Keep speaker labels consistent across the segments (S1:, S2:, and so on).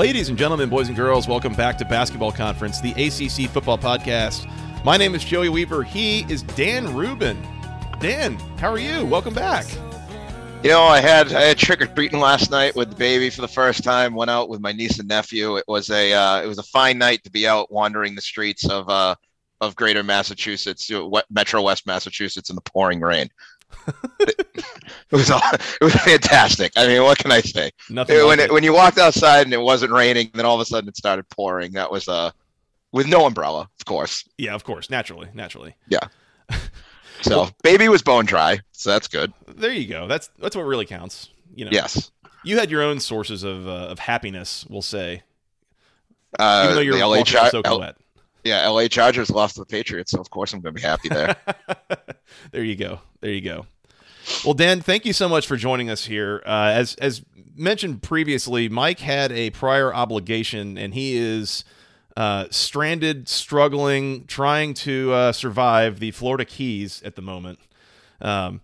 S1: Ladies and gentlemen, boys and girls, welcome back to Basketball Conference, the ACC football podcast. My name is Joey Weaver. He is Dan Rubin. Dan, how are you? Welcome back.
S2: You know, I had I had trick or treating last night with the baby for the first time. Went out with my niece and nephew. It was a uh, it was a fine night to be out wandering the streets of uh, of Greater Massachusetts, Metro West Massachusetts, in the pouring rain. it, was all, it was fantastic. I mean, what can I say?
S1: Nothing.
S2: It,
S1: like
S2: when
S1: it.
S2: when you walked outside and it wasn't raining, then all of a sudden it started pouring. That was uh with no umbrella, of course.
S1: yeah, of course, naturally, naturally. Yeah.
S2: So baby was bone dry, so that's good.
S1: There you go. That's that's what really counts. You know.
S2: Yes.
S1: You had your own sources of uh, of happiness, we'll say,
S2: Uh,
S1: even though you're
S2: the Char-
S1: soaking
S2: L-
S1: wet.
S2: Yeah, LA Chargers lost to the Patriots, so of course I'm going to be happy there.
S1: there you go. There you go. Well, Dan, thank you so much for joining us here. Uh, as as mentioned previously, Mike had a prior obligation, and he is uh, stranded, struggling, trying to uh, survive the Florida Keys at the moment. Um,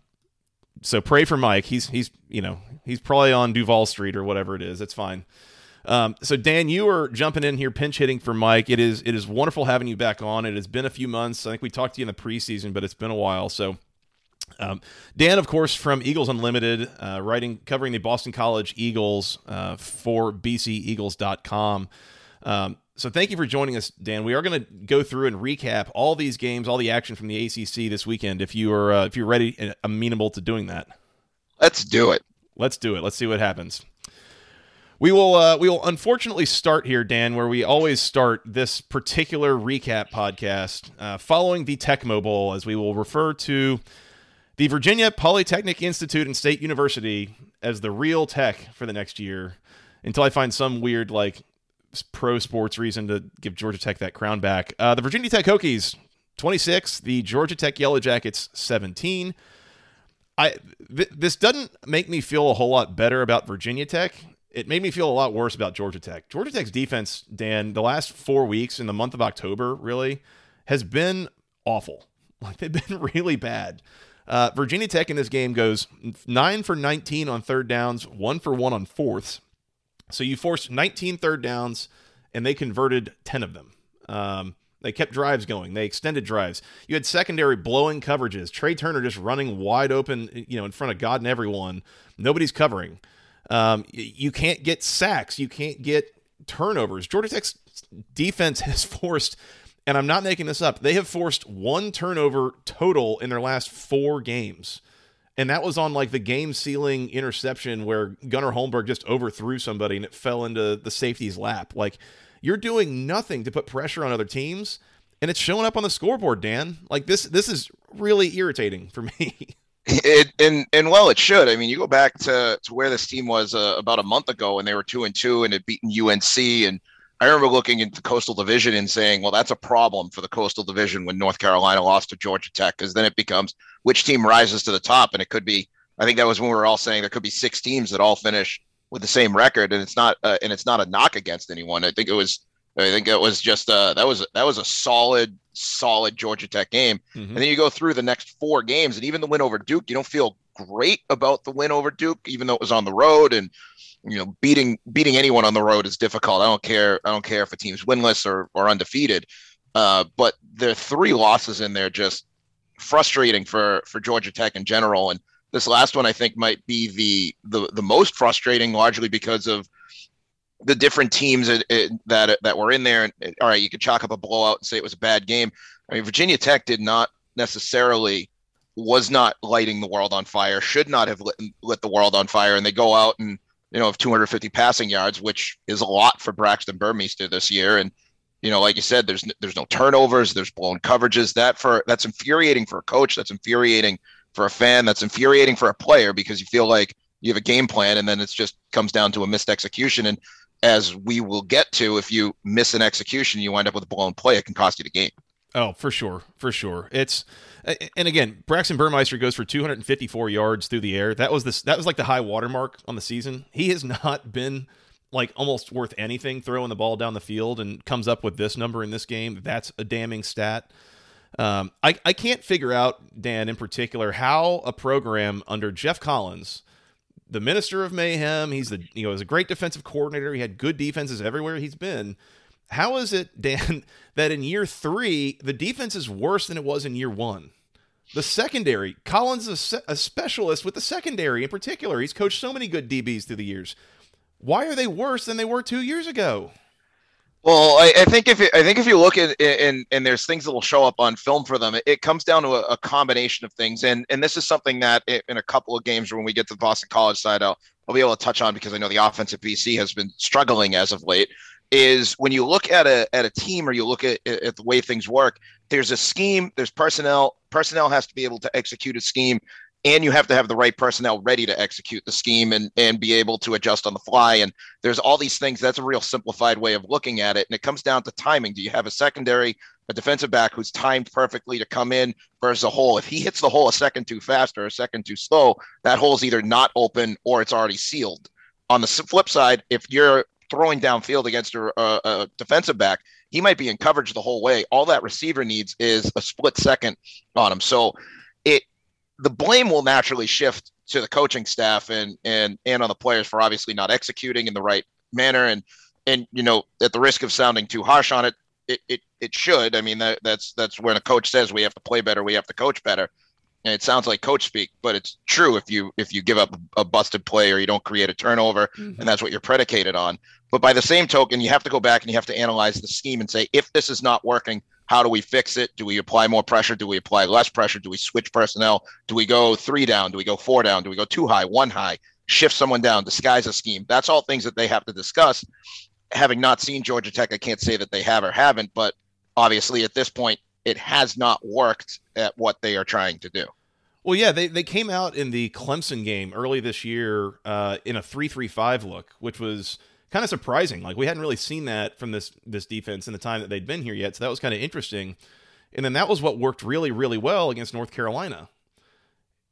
S1: so pray for Mike. He's he's you know he's probably on Duval Street or whatever it is. It's fine. Um, so Dan, you are jumping in here, pinch hitting for Mike. It is it is wonderful having you back on. It has been a few months. I think we talked to you in the preseason, but it's been a while. So. Um, Dan, of course, from Eagles Unlimited, uh, writing covering the Boston College Eagles uh, for BCEagles.com. Um, so thank you for joining us, Dan. We are going to go through and recap all these games, all the action from the ACC this weekend. If you are uh, if you're ready and amenable to doing that,
S2: Let's do it.
S1: let's do it. Let's see what happens. We will uh, we will unfortunately start here, Dan, where we always start this particular recap podcast, uh, following the Tecmo Bowl, as we will refer to the Virginia Polytechnic Institute and State University as the real tech for the next year, until I find some weird like pro sports reason to give Georgia Tech that crown back. Uh, the Virginia Tech Hokies, twenty six, the Georgia Tech Yellow Jackets, seventeen. I th- this doesn't make me feel a whole lot better about Virginia Tech. It made me feel a lot worse about Georgia Tech. Georgia Tech's defense, Dan, the last four weeks in the month of October, really has been awful. Like they've been really bad. Uh, Virginia Tech in this game goes nine for 19 on third downs, one for one on fourths. So you forced 19 third downs, and they converted 10 of them. Um, they kept drives going. They extended drives. You had secondary blowing coverages. Tre Turner just running wide open, you know, in front of God and everyone. Nobody's covering. Um, you can't get sacks. You can't get turnovers. Georgia Tech's defense has forced, and I'm not making this up, they have forced one turnover total in their last four games. And that was on like the game sealing interception where Gunnar Holmberg just overthrew somebody and it fell into the safety's lap. Like you're doing nothing to put pressure on other teams, and it's showing up on the scoreboard, Dan. Like this this is really irritating for me.
S2: It and and well, it should. I mean, you go back to to where this team was uh, about a month ago, and they were two and two, and had beaten UNC. And I remember looking the Coastal Division and saying, "Well, that's a problem for the Coastal Division when North Carolina lost to Georgia Tech, because then it becomes which team rises to the top, and it could be. I think that was when we were all saying there could be six teams that all finish with the same record, and it's not uh, and it's not a knock against anyone. I think it was. I think it was just uh, that was that was a solid, solid Georgia Tech game.
S1: Mhm.
S2: And then you go through the next four games, and even the win over Duke, you don't feel great about the win over Duke, even though it was on the road. And you know, beating beating anyone on the road is difficult. I don't care. I don't care if a team's winless or or undefeated. Uh, but there are three losses in there just frustrating for for Georgia Tech in general. And this last one, I think, might be the the the most frustrating, largely because of the different teams that eh, that, that were in there. And eh, all right, you could chalk up a blowout and say it was a bad game. I mean, Virginia Tech did not necessarily was not lighting the world on fire. Should not have lit, lit the world on fire. And they go out and you know, of 250 passing yards, which is a lot for Braxton Burmeister this year. And you know, like you said, there's there's no turnovers, there's blown coverages. That for that's infuriating for a coach. That's infuriating for a fan. That's infuriating for a player because you feel like you have a game plan and then it's just comes down to a missed execution. And as we will get to, if you miss an execution, you wind up with a blown play. It can cost you the game.
S1: Oh, for sure, for sure. It's and again, Braxton Burmeister goes for 254 yards through the air. That was this. That was like the high watermark on the season. He has not been like almost worth anything throwing the ball down the field and comes up with this number in this game. That's a damning stat. Um, I I can't figure out Dan in particular how a program under Geoff Collins, the minister of mayhem, he's the you know is a great defensive coordinator. He had good defenses everywhere he's been how is it, Dan, that in year three, the defense is worse than it was in year one? The secondary, Collins is a, a specialist with the secondary in particular. He's coached so many good DBs through the years. Why are they worse than they were two years ago?
S2: Well, I, I think if it, I think if you look at and and there's things that will show up on film for them, it, it comes down to a, a, combination of things, and and this is something that in a couple of games when we get to the Boston College side, I'll I'll be able to touch on because I know the offense at BC has been struggling as of late is when you look at a at a team or you look at, at the way things work, there's a scheme, there's personnel. Personnel has to be able to execute a scheme, and you have to have the right personnel ready to execute the scheme and and be able to adjust on the fly. And there's all these things. That's a real simplified way of looking at it. And it comes down to timing. Do you have a secondary, a defensive back who's timed perfectly to come in versus a hole? If he hits the hole a second too fast or a second too slow, that hole's either not open or it's already sealed. On the flip side, if you're throwing downfield against a, a, uh, a, defensive back, he might be in coverage the whole way. All that receiver needs is a split second on him. So the blame will naturally shift to the coaching staff and and and on the players for obviously not executing in the right manner and and you know at the risk of sounding too harsh on it it it, it should i mean that, that's that's when a coach says we have to play better we have to coach better and it sounds like coach speak, but it's true if you if you give up a busted play or you don't create a turnover, mm-hmm. and that's what you're predicated on. But by the same token, you have to go back and you have to analyze the scheme and say, if this is not working, how do we fix it? Do we apply more pressure? Do we apply less pressure? Do we switch personnel? Do we go three down? Do we go four down? Do we go two high, one high? Shift someone down, disguise a scheme. That's all things that they have to discuss. Having not seen Georgia Tech, I can't say that they have or haven't, but obviously at this point, it has not worked at what they are trying to do.
S1: Well, yeah, they, they came out in the Clemson game early this year uh, in a three-three-five look, which was kind of surprising. Like we hadn't really seen that from this this defense in the time that they'd been here yet, so that was kind of interesting. And then that was what worked really really well against North Carolina.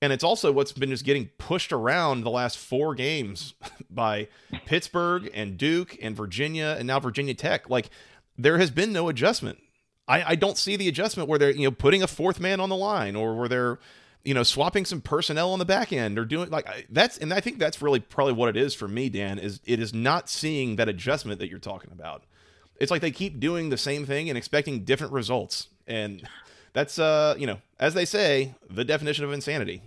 S1: And it's also what's been just getting pushed around the last four games by Pittsburgh and Duke and Virginia and now Virginia Tech. Like there has been no adjustment. I, I don't see the adjustment where they're you know putting a fourth man on the line or where they're you know, swapping some personnel on the back end or doing like that's, and I think that's really probably what it is for me, Dan, is it is not seeing that adjustment that you're talking about. It's like they keep doing the same thing and expecting different results. And that's, uh, you know, as they say, the definition of insanity.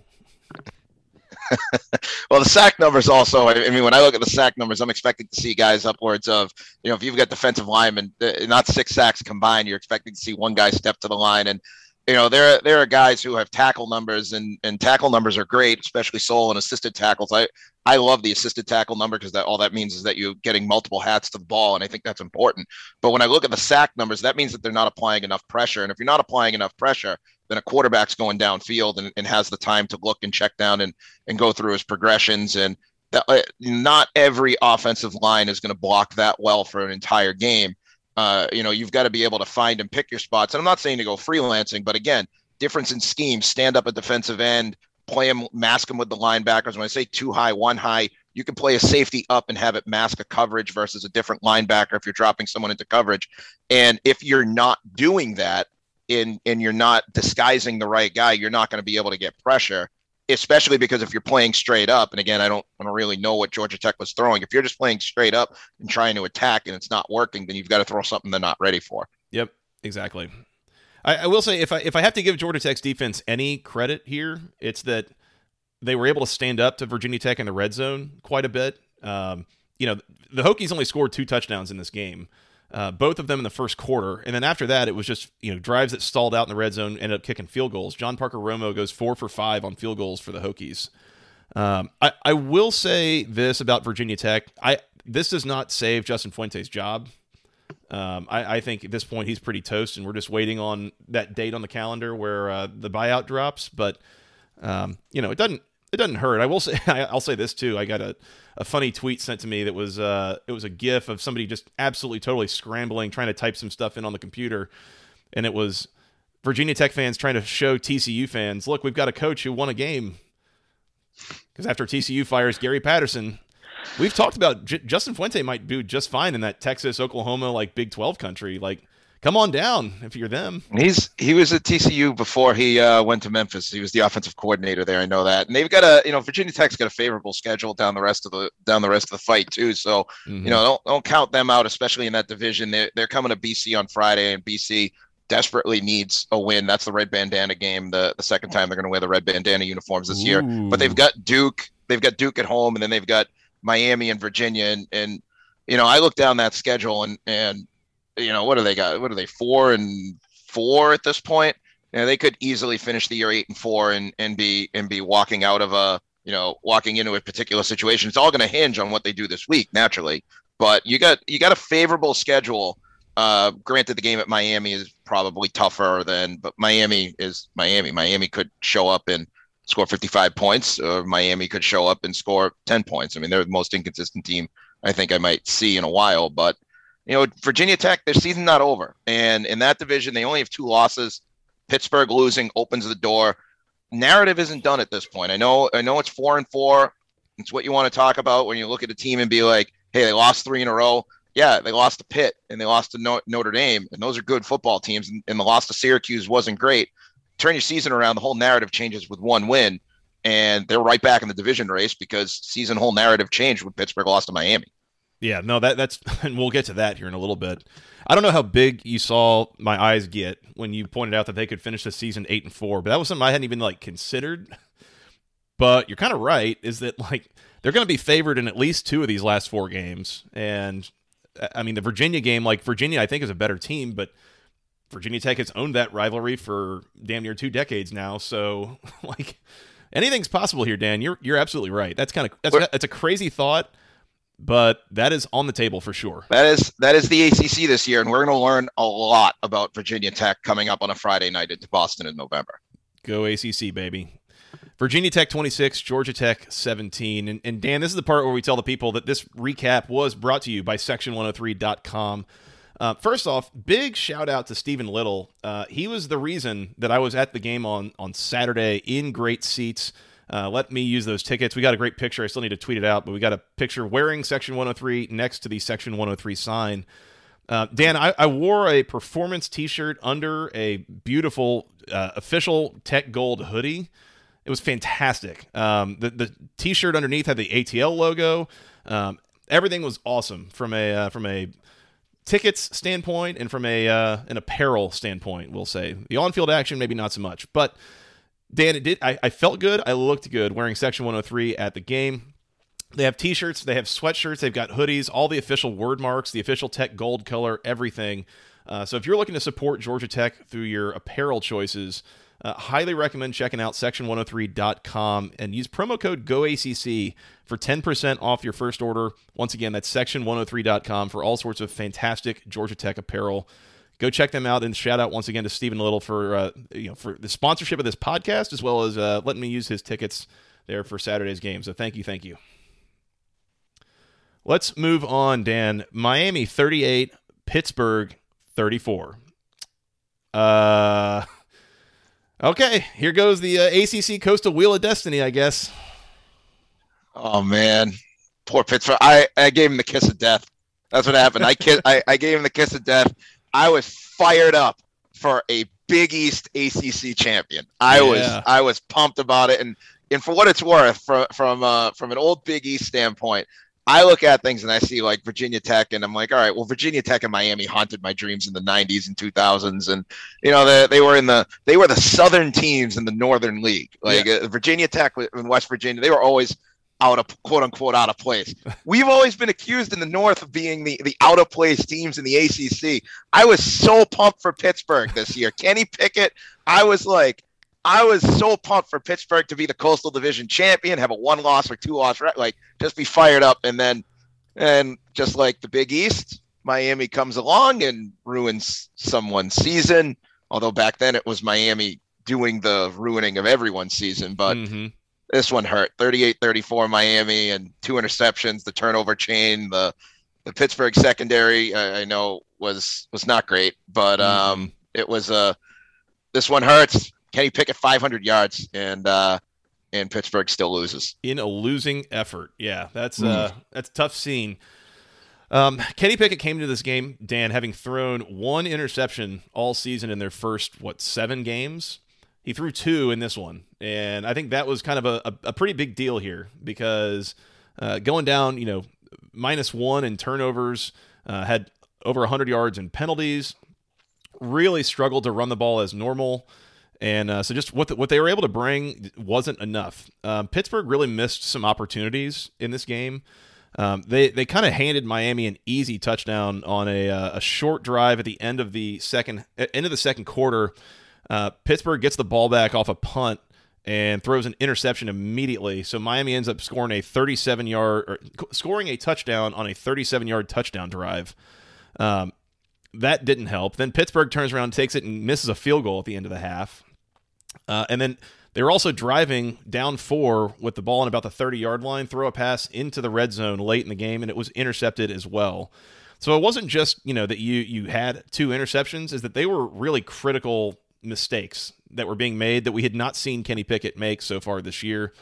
S2: well, the sack numbers also. I mean, when I look at the sack numbers, I'm expecting to see guys upwards of, you know, if you've got defensive linemen, uh, not six sacks combined, you're expecting to see one guy step to the line and you know, there there are guys who have tackle numbers and and tackle numbers are great, especially sole and assisted tackles. I I love the assisted tackle number because that all that means is that you're getting multiple hats to the ball, and I think that's important. But when I look at the sack numbers, that means that they're not applying enough pressure. And if you're not applying enough pressure, then a quarterback's going downfield and, and has the time to look and check down and and go through his progressions. And that, uh, not every offensive line is going to block that well for an entire game. Uh, you know, you've got to be able to find and pick your spots. And I'm not saying to go freelancing, but again, difference in scheme, stand up at defensive end, play them, mask them with the linebackers. When I say two high, one high, you can play a safety up and have it mask a coverage versus a different linebacker if you're dropping someone into coverage. And if you're not doing that, in and you're not disguising the right guy, you're not going to be able to get pressure especially because if you're playing straight up, and again, I don't, I don't really know what Georgia Tech was throwing. If you're just playing straight up and trying to attack and it's not working, then you've got to throw something they're not ready for.
S1: Yep, exactly. I, I will say if I if I have to give Georgia Tech's defense any credit here, it's that they were able to stand up to Virginia Tech in the red zone quite a bit. Um, you know, the Hokies only scored two touchdowns in this game uh, both of them in the first quarter. And then after that, it was just you know drives that stalled out in the red zone, ended up kicking field goals. John Parker Romo goes four for five on field goals for the Hokies. Um, I, I will say this about Virginia Tech. I this does not save Justin Fuente's job. Um, I, I, think at this point he's pretty toast, and we're just waiting on that date on the calendar where uh, the buyout drops. But um, you know, it doesn't it doesn't hurt. I will say I'll say this too. I got a, a funny tweet sent to me that was uh, it was a GIF of somebody just absolutely totally scrambling trying to type some stuff in on the computer, and it was Virginia Tech fans trying to show TCU fans, look, we've got a coach who won a game. Because after TCU fires Gary Patterson, we've talked about J- Justin Fuente might do just fine in that Texas, Oklahoma, like Big 12 country. Like, come on down if you're them.
S2: He's he was at TCU before he uh, went to Memphis. He was the offensive coordinator there. I know that, and they've got a you know Virginia Tech's got a favorable schedule down the rest of the down the rest of the fight too. So mm-hmm. you know don't don't count them out, especially in that division. They're they're coming to BC on Friday, and BC desperately needs a win. That's the red bandana game. The the second time they're going to wear the red bandana uniforms this Ooh. year. But they've got Duke. They've got Duke at home, and then they've got Miami and Virginia. And and you know I look down that schedule and and you know what do they got? What are they four and four at this point? You know, they could easily finish the year eight and four and and be and be walking out of a you know walking into a particular situation. It's all going to hinge on what they do this week, naturally. But you got you got a favorable schedule uh, granted, the game at Miami is probably tougher than, but Miami is Miami. Miami could show up and score 55 points, or Miami could show up and score 10 points. I mean, they're the most inconsistent team I think I might see in a while. But you know, Virginia Tech, their season's not over, and in that division, they only have two losses. Pittsburgh losing opens the door. Narrative isn't done at this point. I know, I know it's four and four. It's what you want to talk about when you look at a team and be like, "Hey, they lost three in a row." yeah, they lost to Pitt and they lost to Notre Dame, and those are good football teams. And, and the loss to Syracuse wasn't great. Turn your season around, the whole narrative changes with one win, and they're right back in the division race because season whole narrative changed when Pittsburgh lost to Miami.
S1: Yeah, no, that that's, and we'll get to that here in a little bit. I don't know how big you saw my eyes get when you pointed out that they could finish the season eight and four, but that was something I hadn't even like considered. But you're kind of right, is that like they're going to be favored in at least two of these last four games, and I mean, the Virginia game, like Virginia, I think is a better team, but Virginia Tech has owned that rivalry for damn near two decades now. So, like, anything's possible here, Dan. You're you're absolutely right. That's kind of that's that's a crazy thought, but that is on the table for sure.
S2: That is that is the ACC this year, and we're going to learn a lot about Virginia Tech coming up on a Friday night into Boston in November.
S1: Go ACC, baby. Virginia Tech 26, Georgia Tech 17. And, and, Dan, this is the part where we tell the people that this recap was brought to you by section103.com. Uh, first off, big shout out to Stephen Little. Uh, he was the reason that I was at the game on, on Saturday in great seats. Uh, let me use those tickets. We got a great picture. I still need to tweet it out, but we got a picture wearing Section 103 next to the Section 103 sign. Uh, Dan, I, I, wore a performance T-shirt under a beautiful uh, official Tech Gold hoodie. It was fantastic. Um, the T-shirt underneath had the ATL logo. Um, everything was awesome from a uh, from a tickets standpoint and from a uh, an apparel standpoint. We'll say the on-field action maybe not so much, but Dan, it did. I, I felt good. I looked good wearing Section 103 at the game. They have T-shirts, they have sweatshirts, they've got hoodies, all the official word marks, the official Tech gold color, everything. Uh, so if you're looking to support Georgia Tech through your apparel choices, uh, highly recommend checking out section103.com and use promo code GOACC for 10% off your first order. Once again, that's section103.com for all sorts of fantastic Georgia Tech apparel. Go check them out and shout out once again to Stephen Little for uh, you know for the sponsorship of this podcast as well as uh, letting me use his tickets there for Saturday's game. So thank you, thank you. Let's move on, Dan. Miami 38, Pittsburgh 34. Uh Okay, here goes the uh, ACC Coastal Wheel of Destiny, I guess.
S2: Oh man, poor Pittsburgh. I, I gave him the kiss of death. That's what happened. I kiss, I, I gave him the kiss of death. I was fired up for a Big East ACC champion. I yeah. was I was pumped about it, and and for what it's worth, from from uh, from an old Big East standpoint, I look at things and I see like Virginia Tech, and I'm like, all right, well, Virginia Tech and Miami haunted my dreams in the '90s and 2000s, and you know they, they were in the they were the Southern teams in the Northern League. Like yeah. uh, Virginia Tech in West Virginia, they were always out of quote unquote out of place. We've always been accused in the North of being the the out of place teams in the ACC. I was so pumped for Pittsburgh this year. Kenny Pickett, I was like, I was so pumped for Pittsburgh to be the Coastal Division champion, have a one loss or two loss, like just be fired up. And then, and just like the Big East, Miami comes along and ruins someone's season. Although back then it was Miami doing the ruining of everyone's season, but mm-hmm. This one hurt 38 34 Miami and two interceptions, the turnover chain, the the Pittsburgh secondary, I, I know was was not great, but mm-hmm. um, it was a uh, this one hurts. Kenny Pickett 500 yards and uh, and Pittsburgh still loses
S1: in a losing effort. Yeah, that's mm. uh that's tough scene. Um, Kenny Pickett came into this game, Dan, having thrown one interception all season in their first what seven games. He threw two in this one, and I think that was kind of a, a, pretty big deal here because uh, going down, you know, minus one in turnovers, uh, had over 100 yards in penalties, really struggled to run the ball as normal. And uh, so, just what the, what they were able to bring wasn't enough. Um, Pittsburgh really missed some opportunities in this game. Um, they they kind of handed Miami an easy touchdown on a, uh, a short drive at the end of the second end of the second quarter. Uh, Pittsburgh gets the ball back off a punt and throws an interception immediately. So Miami ends up scoring a 37 yard or scoring a touchdown on a 37 yard touchdown drive. Um, that didn't help. Then Pittsburgh turns around, takes it, and misses a field goal at the end of the half. Uh, and then they were also driving down four with the ball on about the 30 yard line, throw a pass into the red zone late in the game, and it was intercepted as well. So it wasn't just you know that you you had two interceptions, is that they were really critical mistakes that were being made that we had not seen Kenny Pickett make so far this year.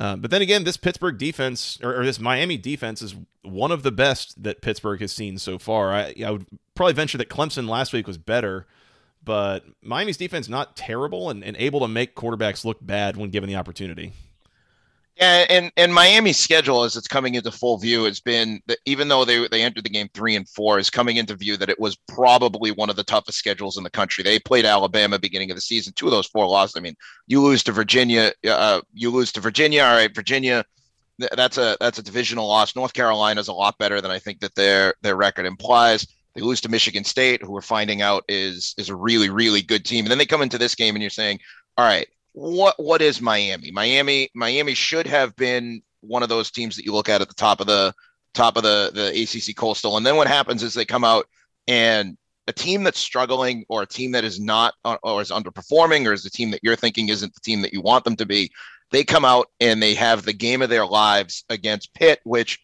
S1: Uh, but then again, this Pittsburgh defense or, or, this Miami defense is one of the best that Pittsburgh has seen so far. I, I would probably venture that Clemson last week was better, but Miami's defense not terrible and, and able to make quarterbacks look bad when given the opportunity.
S2: Yeah, and and Miami's schedule as it's coming into full view has been that even though they they entered the game three and four, is coming into view that it was probably one of the toughest schedules in the country. They played Alabama beginning of the season, two of those four losses. I mean, you lose to Virginia, uh, you lose to Virginia. All right, Virginia, that's a that's a divisional loss. North Carolina's a lot better than I think that their their record implies. They lose to Michigan State, who we're finding out is is a really really good team, and then they come into this game and you're saying, all right, what what is Miami? Miami Miami should have been one of those teams that you look at at the top of the top of the the ACC Coastal, and then what happens is they come out and a team that's struggling or a team that is not uh, or is underperforming or is the team that you're thinking isn't the team that you want them to be they come out and they have the game of their lives against Pitt which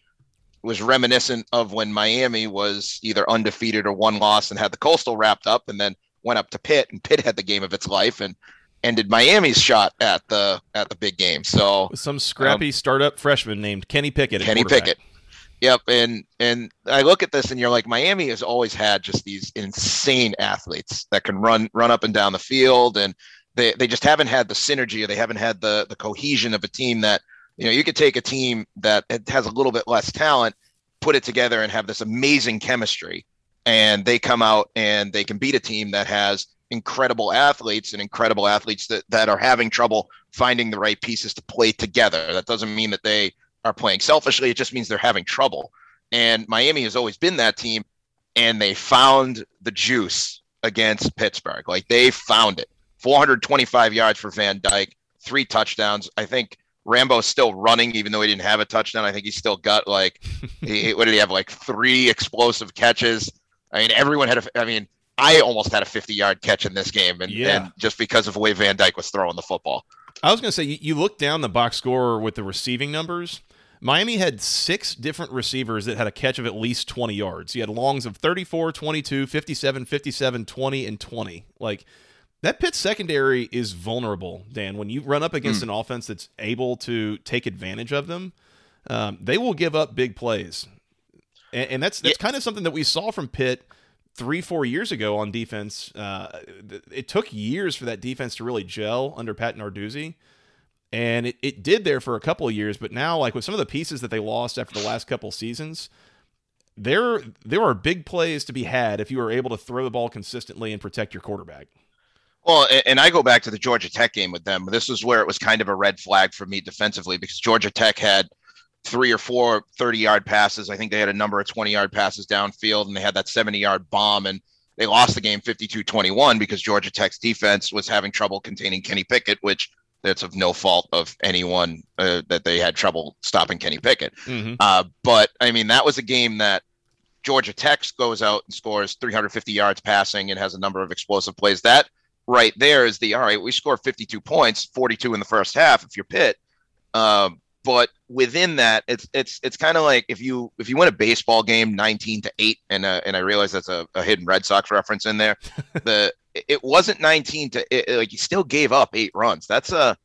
S2: was reminiscent of when Miami was either undefeated or one loss and had the coastal wrapped up and then went up to Pitt and Pitt had the game of its life and ended Miami's shot at the at the big game. So
S1: some scrappy um, startup freshman named Kenny Pickett.
S2: Kenny Pickett. Yep, and and I look at this and you're like Miami has always had just these insane athletes that can run run up and down the field and they they just haven't had the synergy or they haven't had the the cohesion of a team that you know you could take a team that has a little bit less talent put it together and have this amazing chemistry and they come out and they can beat a team that has incredible athletes and incredible athletes that, that are having trouble finding the right pieces to play together. That doesn't mean that they are playing selfishly. It just means they're having trouble. And Miami has always been that team, and they found the juice against Pittsburgh. Like they found it. 425 yards for Van Dyke, three touchdowns. I think Rambo's still running, even though he didn't have a touchdown. I think he still got like, he, what did he have? Like three explosive catches. I mean, everyone had a, I mean, I almost had a 50 yard catch in this game, and, yeah. and just because of the way Van Dyke was throwing the football.
S1: I was going to say, you, look down the box score with the receiving numbers. Miami had six different receivers that had a catch of at least 20 yards. You had longs of 34, 22, 57, 57, 20, and 20. Like, that Pitt secondary is vulnerable, Dan. When you run up against mm. an offense that's able to take advantage of them, um, they will give up big plays. And, and that's that's yeah. kind of something that we saw from Pitt – three, four years ago on defense. Uh, it took years for that defense to really gel under Pat Narduzzi. And it, it did there for a couple of years, but now, like with some of the pieces that they lost after the last couple seasons, there there are big plays to be had if you are able to throw the ball consistently and protect your quarterback.
S2: Well, and I go back to the Georgia Tech game with them. This was where it was kind of a red flag for me defensively because Georgia Tech had three or four 30 yard passes. I think they had a number of 20 yard passes downfield and they had that 70 yard bomb. And they lost the game 52-21 because Georgia Tech's defense was having trouble containing Kenny Pickett, which that's of no fault of anyone uh, that they had trouble stopping Kenny Pickett. Mm-hmm. Uh, but I mean, that was a game that Georgia Tech goes out and scores 350 yards passing and has a number of explosive plays. That right there is the all right. We scored 52 points, 42 in the first half. If you're Pitt, um, but within that, it's it's it's kind of like if you if you win a baseball game 19 to eight, and uh, and I realize that's a, a hidden Red Sox reference in there. the it wasn't 19 to it, like you still gave up eight runs. That's a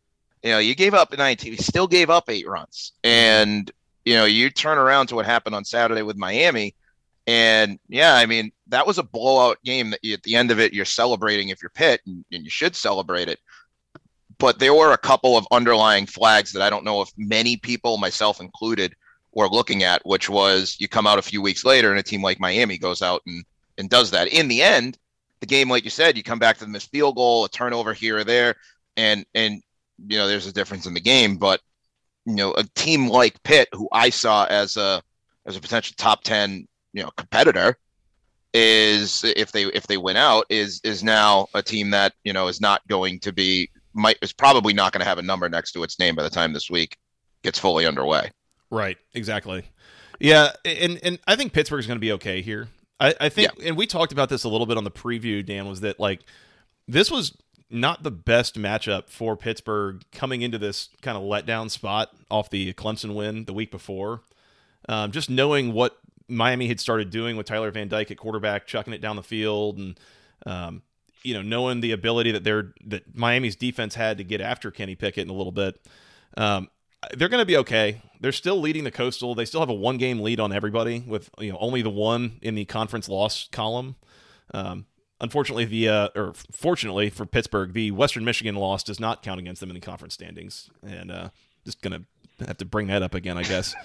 S2: you know you gave up 19, you still gave up eight runs, and you know you turn around to what happened on Saturday with Miami, and yeah, I mean that was a blowout game that you, at the end of it you're celebrating if you're Pitt, and, and you should celebrate it but there were a couple of underlying flags that I don't know if many people, myself included, were looking at, which was you come out a few weeks later and a team like Miami goes out and, and does that. In the end, the game, like you said, you come back to the missed field goal, a turnover here or there, and and you know there's a difference in the game. But you know, a team like Pitt, who I saw as a as a potential top ten, you know, competitor, is if they if they win out, is is now a team that you know is not going to be might is probably not going to have a number next to its name by the time this week gets fully underway.
S1: Right. Exactly. Yeah, and and I think Pittsburgh is going to be okay here. I, I think, yeah. and we talked about this a little bit on the preview. Dan was that like this was not the best matchup for Pittsburgh coming into this kind of letdown spot off the Clemson win the week before. Um, just knowing what Miami had started doing with Tyler Van Dyke at quarterback, chucking it down the field, and um, you know, knowing the ability that they're that Miami's defense had to get after Kenny Pickett in a little bit, um, they're going to be okay. They're still leading the Coastal. They still have a one game lead on everybody with you know only the one in the conference loss column. Um, unfortunately, the uh, or fortunately for Pittsburgh, the Western Michigan loss does not count against them in the conference standings, and uh, just gonna have to bring that up again, I guess.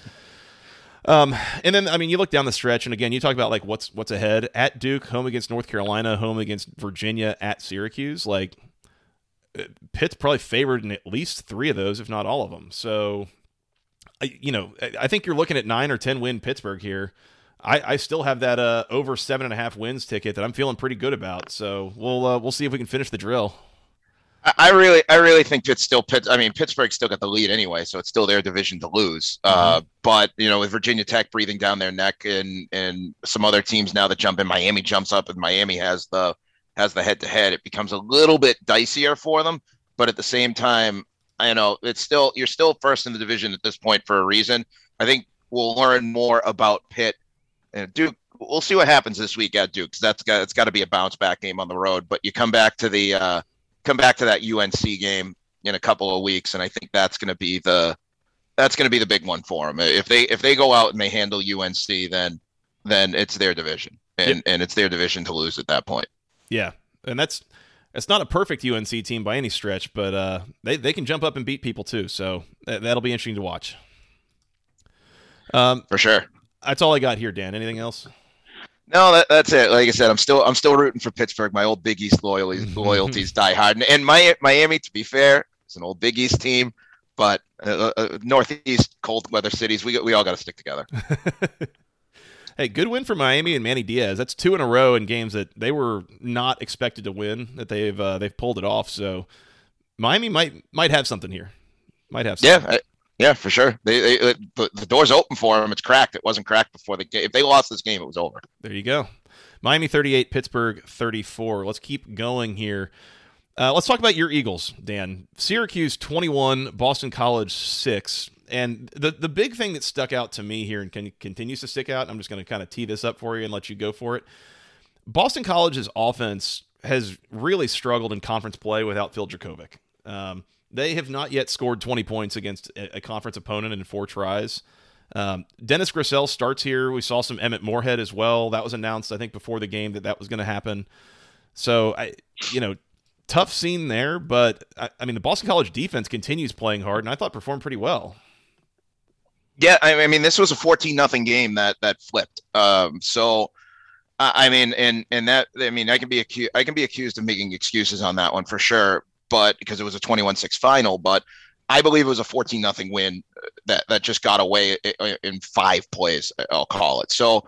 S1: Um, and then I mean, you look down the stretch, and again, you talk about like what's what's ahead at Duke, home against North Carolina, home against Virginia, at Syracuse. Like uh, Pitt's probably favored in at least three of those, if not all of them. So, you know, I think you're looking at nine or ten win Pittsburgh here. I, I still have that uh, over seven and a half wins ticket that I'm feeling pretty good about. So we'll uh, we'll see if we can finish the drill.
S2: I really, I really think it's still Pitt. I mean, Pittsburgh still got the lead anyway, so it's still their division to lose. Uh, mm-hmm. Uh, but you know, with Virginia Tech breathing down their neck, and and some other teams now that jump in, Miami jumps up, and Miami has the has the head to head. It becomes a little bit dicier for them, but at the same time, I know it's still you're still first in the division at this point for a reason. I think we'll learn more about Pitt and Duke. We'll see what happens this week at Duke. Cause that's got it's got to be a bounce back game on the road. But you come back to the uh, come back to that UNC game in a couple of weeks, and I think that's going to be the that's going to be the big one for them. If they if they go out and they handle UNC, then then it's their division, and and it's their division to lose at that point.
S1: Yeah, and that's it's not a perfect UNC team by any stretch, but uh, they they can jump up and beat people too. So that, that'll be interesting to watch.
S2: Um, for sure.
S1: That's all I got here, Dan. Anything else?
S2: No, that, that's it. Like I said, I'm still I'm still rooting for Pittsburgh. My old Big East loyalties loyalties die hard, and, and my Miami, to be fair, it's an old Big East team, but uh, uh, uh Northeast cold weather cities, we we all got to stick together.
S1: hey, good win for Miami and Manny Diaz. That's two in a row in games that they were not expected to win. That they've uh, they've pulled it off. So Miami might might have something here. Might have. Something.
S2: Yeah, yeah, for sure. They, they the, the door's open for them. It's cracked. It wasn't cracked before the game. If they lost this game, it was over.
S1: There you go. Miami 38, Pittsburgh 34. Let's keep going here. Uh, let's talk about your Eagles, Dan. Syracuse 21, Boston College 6. And the, the big thing that stuck out to me here and can, continues to stick out, I'm just going to kind of tee this up for you and let you go for it. Boston College's offense has really struggled in conference play without Phil Jurkovec. Um, they have not yet scored 20 points against a, conference opponent in four tries. Um, Dennis Grosel starts here. We saw some Emmett Morehead as well. That was announced, I think, before the game that that was going to happen. So, I, you know, tough scene there. But I, I, mean, the Boston College defense continues playing hard, and I thought performed pretty well.
S2: Yeah, I, mean, this was a 14 nothing game that that flipped. Um, so, I, I mean, and and that I mean, I can be accused. I can be accused of making excuses on that one for sure but because it was a 21-6 final, but I believe it was a 14 nothing win uh, that that just got away in five plays. I'll call it. So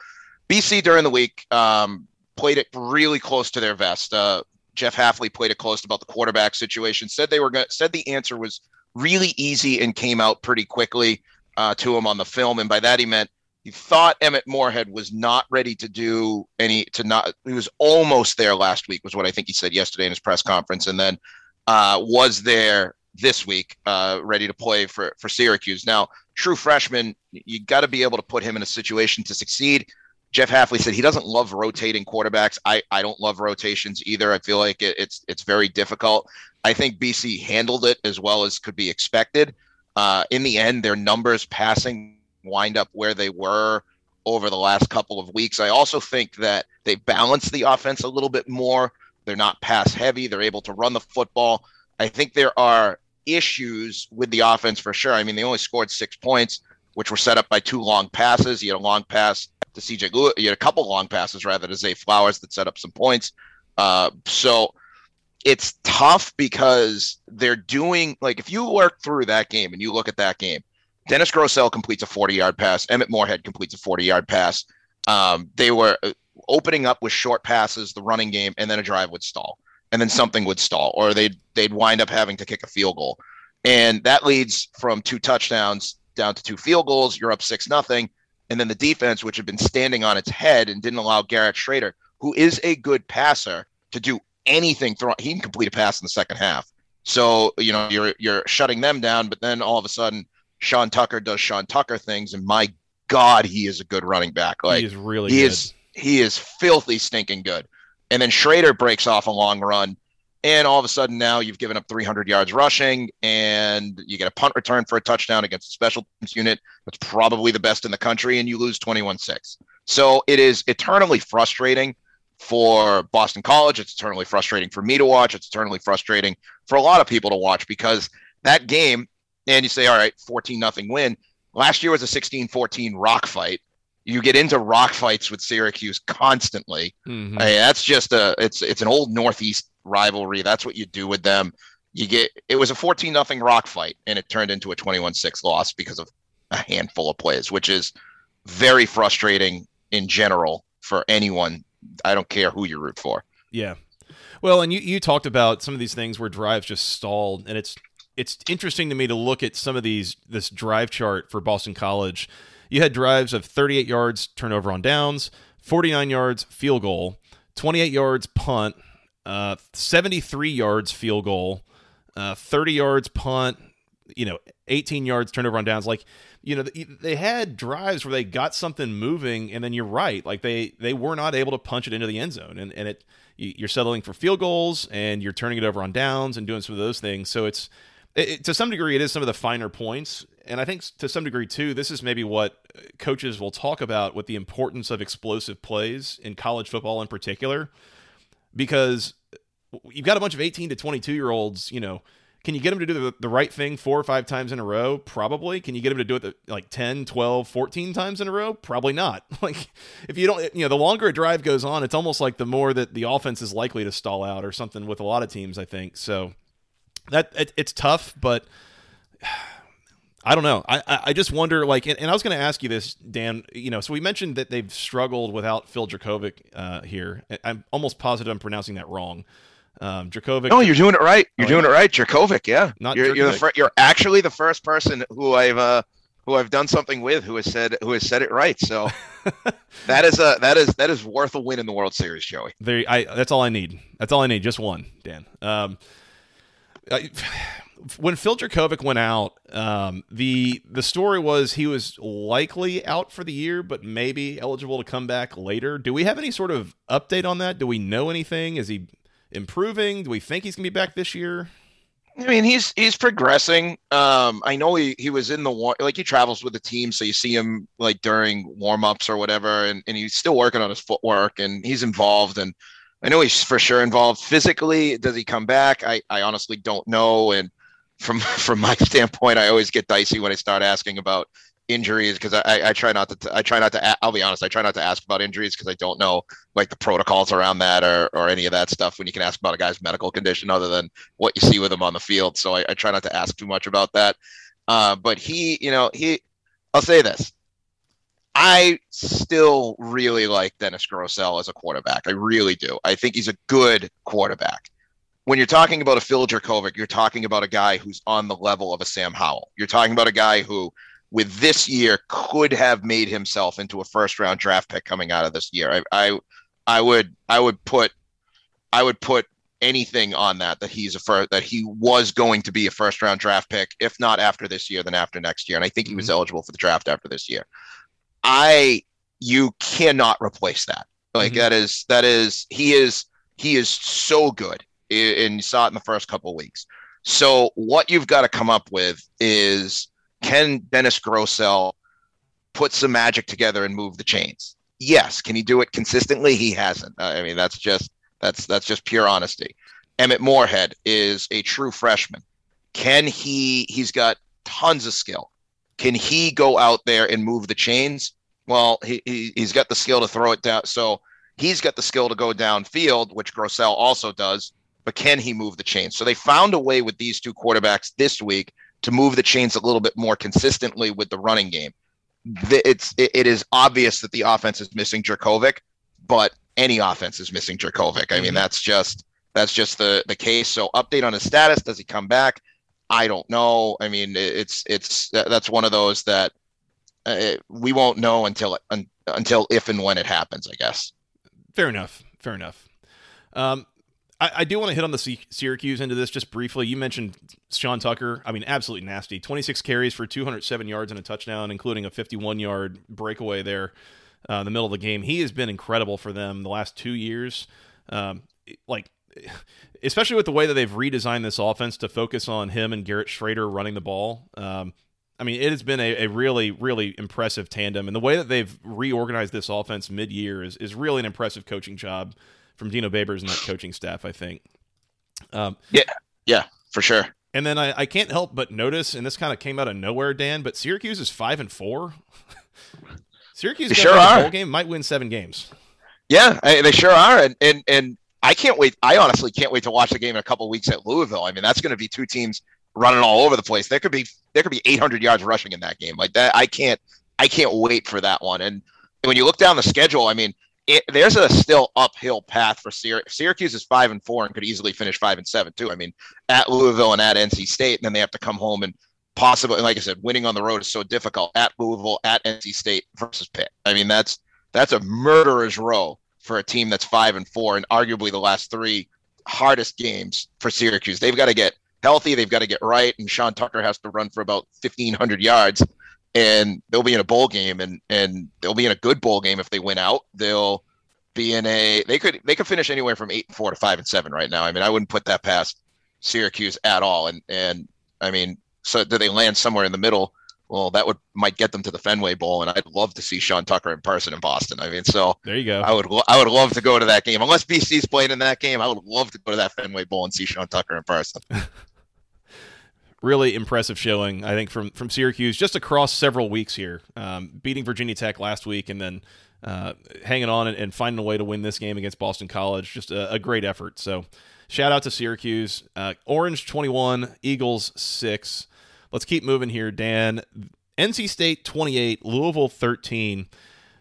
S2: BC during the week, um, played it really close to their vest. Uh, Jeff Hafley played it close about the quarterback situation. Said they were going. Said the answer was really easy and came out pretty quickly uh, to him on the film. And by that he meant he thought Emmett Morehead was not ready to do any to not. He was almost there last week, was what I think he said yesterday in his press conference, and then uh, was there this week, uh, ready to play for for Syracuse. Now, true freshman, you got to be able to put him in a situation to succeed. Jeff Hafley said he doesn't love rotating quarterbacks. I, I don't love rotations either. I feel like it, it's it's very difficult. I think BC handled it as well as could be expected. Uh, in the end, their numbers passing wind up where they were over the last couple of weeks. I also think that they balance the offense a little bit more. They're not pass heavy. They're able to run the football. I think there are issues with the offense for sure. I mean, they only scored six points, which were set up by two long passes. You had a long pass to CJ. You had a couple long passes rather to Zay Flowers that set up some points. Uh, so it's tough because they're doing like if you work through that game and you look at that game, Dennis Grosel completes a 40 yard pass. Emmett Morehead completes a 40 yard pass. Um, they were opening up with short passes, the running game, and then a drive would stall, and then something would stall, or they'd they'd wind up having to kick a field goal, and that leads from two touchdowns down to two field goals. You're up six nothing, and then the defense, which had been standing on its head and didn't allow Garrett Shrader, who is a good passer, to do anything. Throw he can complete a pass in the second half. So you know you're you're shutting them down, but then all of a sudden Sean Tucker does Sean Tucker things, and my God, he is a good running back. Like
S1: he is really
S2: he
S1: good.
S2: is he is filthy stinking good. And then Shrader breaks off a long run, and all of a sudden now you've given up 300 yards rushing, and you get a punt return for a touchdown against a special teams unit that's probably the best in the country, and you lose 21-6. So it is eternally frustrating for Boston College. It's eternally frustrating for me to watch. It's eternally frustrating for a lot of people to watch because that game and you say, all right, 14 nothing win. Last year was a 16 14 rock fight. You get into rock fights with Syracuse constantly.
S1: Mhm.
S2: I mean, that's just a it's it's an old Northeast rivalry. That's what you do with them. You get it was a 14 nothing rock fight and it turned into a 21-6 loss because of a handful of plays, which is very frustrating in general for anyone. I don't care who you root for.
S1: Yeah. Well, and you, you talked about some of these things where drives just stalled, and it's it's interesting to me to look at some of these this drive chart for Boston College. You had drives of 38 yards turnover on downs, 49 yards field goal, 28 yards punt, uh, 73 yards field goal, uh, 30 yards punt, you know, 18 yards turnover on downs. Like, you know, they had drives where they got something moving, and then you're right, like they they were not able to punch it into the end zone, and and it you're settling for field goals and you're turning it over on downs and doing some of those things. So it's it, to some degree, it is some of the finer points. And I think to some degree, too, this is maybe what uh, coaches will talk about with the importance of explosive plays in college football in particular. Because uh, you've got a bunch of 18 to 22 year olds, you know, can you get them to do the, the right thing four or five times in a row? Probably. Can you get them to do it the, like 10, 12, 14 times in a row? Probably not. Like, if you don't, you know, the longer a drive goes on, it's almost like the more that the offense is likely to stall out or something with a lot of teams, I think. So, that it, it's tough, but I don't know. I I just wonder like, and, and I was going to ask you this, Dan. You know, so we mentioned that they've struggled without Phil Jurkovec uh, here. I'm almost positive I'm pronouncing that wrong. Um, Jurkovec.
S2: No, you're doing it right. You're
S1: Oh,
S2: doing it right, Jurkovec. Yeah,
S1: Not
S2: you're you're, the fir- you're actually the first person who I've uh who I've done something with who has said who has said it right. So that is a that is that is worth a win in the World Series, Joey.
S1: There, I that's all I need. That's all I need. Just one, Dan. Um, when Phil Jurkovec went out, um, the the story was he was likely out for the year, but maybe eligible to come back later. Do we have any sort of update on that? Do we know anything? Is he improving? Do we think he's gonna be back this year?
S2: I mean, he's he's progressing. Um, I know he he was in the war like he travels with the team, so you see him like during warm ups or whatever, and and he's still working on his footwork, and he's involved, and I know he's for sure involved physically. Does he come back? I I honestly don't know, and from from my standpoint, I always get dicey when I start asking about injuries because I, I try not to I try not to I'll be honest I try not to ask about injuries because I don't know like the protocols around that or or any of that stuff when you can ask about a guy's medical condition other than what you see with him on the field so I, I try not to ask too much about that uh, but he you know he I'll say this I still really like Dennis Grosel as a quarterback. I really do. I think he's a good quarterback. When you're talking about a Phil Jurkovec, you're talking about a guy who's on the level of a Sam Howell. You're talking about a guy who, with this year, could have made himself into a first round draft pick coming out of this year. I, I, I would, I would put, I would put anything on that that he's a first that he was going to be a first round draft pick if not after this year then after next year and i think he was mm-hmm. eligible for the draft after this year I you cannot replace that. Like mm-hmm. that is that is he is he is so good, and you saw it in the first couple weeks. So what you've got to come up with is can Dennis Grosel put some magic together and move the chains? Yes. Can he do it consistently? He hasn't. I mean, that's just that's that's just pure honesty. Emmett Morehead is a true freshman. Can he? He's got tons of skill. Can he go out there and move the chains? Well, he, he he's got the skill to throw it down. So he's got the skill to go downfield, which Grosel also does. But can he move the chains? So they found a way with these two quarterbacks this week to move the chains a little bit more consistently with the running game. It's it, it is obvious that the offense is missing Jurkovec, but any offense is missing Jurkovec. I mean, mm-hmm. that's just that's just the the case. So update on his status. Does he come back? I don't know. I mean, it's it's that's one of those that uh, we won't know until un, until if and when it happens. I guess.
S1: Fair enough. Fair enough. Um, I, I, do want to hit on the Syracuse into this just briefly. You mentioned Sean Tucker. I mean, absolutely nasty. 26 carries for 207 yards and a touchdown, including a 51 yard breakaway there uh, in the middle of the game. He has been incredible for them the last two years. Um, like especially with the way that they've redesigned this offense to focus on him and Garrett Shrader running the ball. Um, I mean, it has been a, a, really, really impressive tandem, and the way that they've reorganized this offense mid-year is is really an impressive coaching job from Dino Babers and that coaching staff. I think.
S2: Um, yeah, yeah, for sure.
S1: And then I, I can't help but notice, and this kind of came out of nowhere, Dan, but Syracuse is five and four. Syracuse
S2: sure are.
S1: game might win seven games.
S2: Yeah, they sure are, and and and I can't wait. I honestly can't wait to watch the game in a couple weeks at Louisville. I mean, that's going to be two teams running all over the place. There could be there could be 800 yards rushing in that game like that. I can't I can't wait for that one. And when you look down the schedule, I mean, it, there's a still uphill path for Syracuse. Syracuse is five and four and could easily finish five and seven too. I mean, at Louisville and at NC State, and then they have to come home and possibly, like I said, winning on the road is so difficult. At Louisville, at NC State versus Pitt. I mean, that's that's a murderer's row for a team that's five and four, and arguably the last three hardest games for Syracuse. They've got to get healthy. They've got to get right, and Sean Tucker has to run for about fifteen hundred yards, and they'll be in a bowl game, and and they'll be in a good bowl game if they win out. They'll be in a they could they could finish anywhere from eight and four to five and seven right now. I mean, I wouldn't put that past Syracuse at all. And and I mean, so do they land somewhere in the middle? Well, that would might get them to the Fenway Bowl, and I'd love to see Sean Tucker in person in Boston. I mean, so
S1: there you go.
S2: I would I would love to go to that game. Unless BC's playing in that game, I would love to go to that Fenway Bowl and see Sean Tucker in person.
S1: really impressive showing, I think, from from Syracuse just across several weeks here, um, beating Virginia Tech last week, and then uh, hanging on and, and, finding a way to win this game against Boston College. Just a, a great effort. So, shout out to Syracuse. Uh, Orange twenty one, Eagles six. Let's keep moving here, Dan. NC State 28, Louisville 13.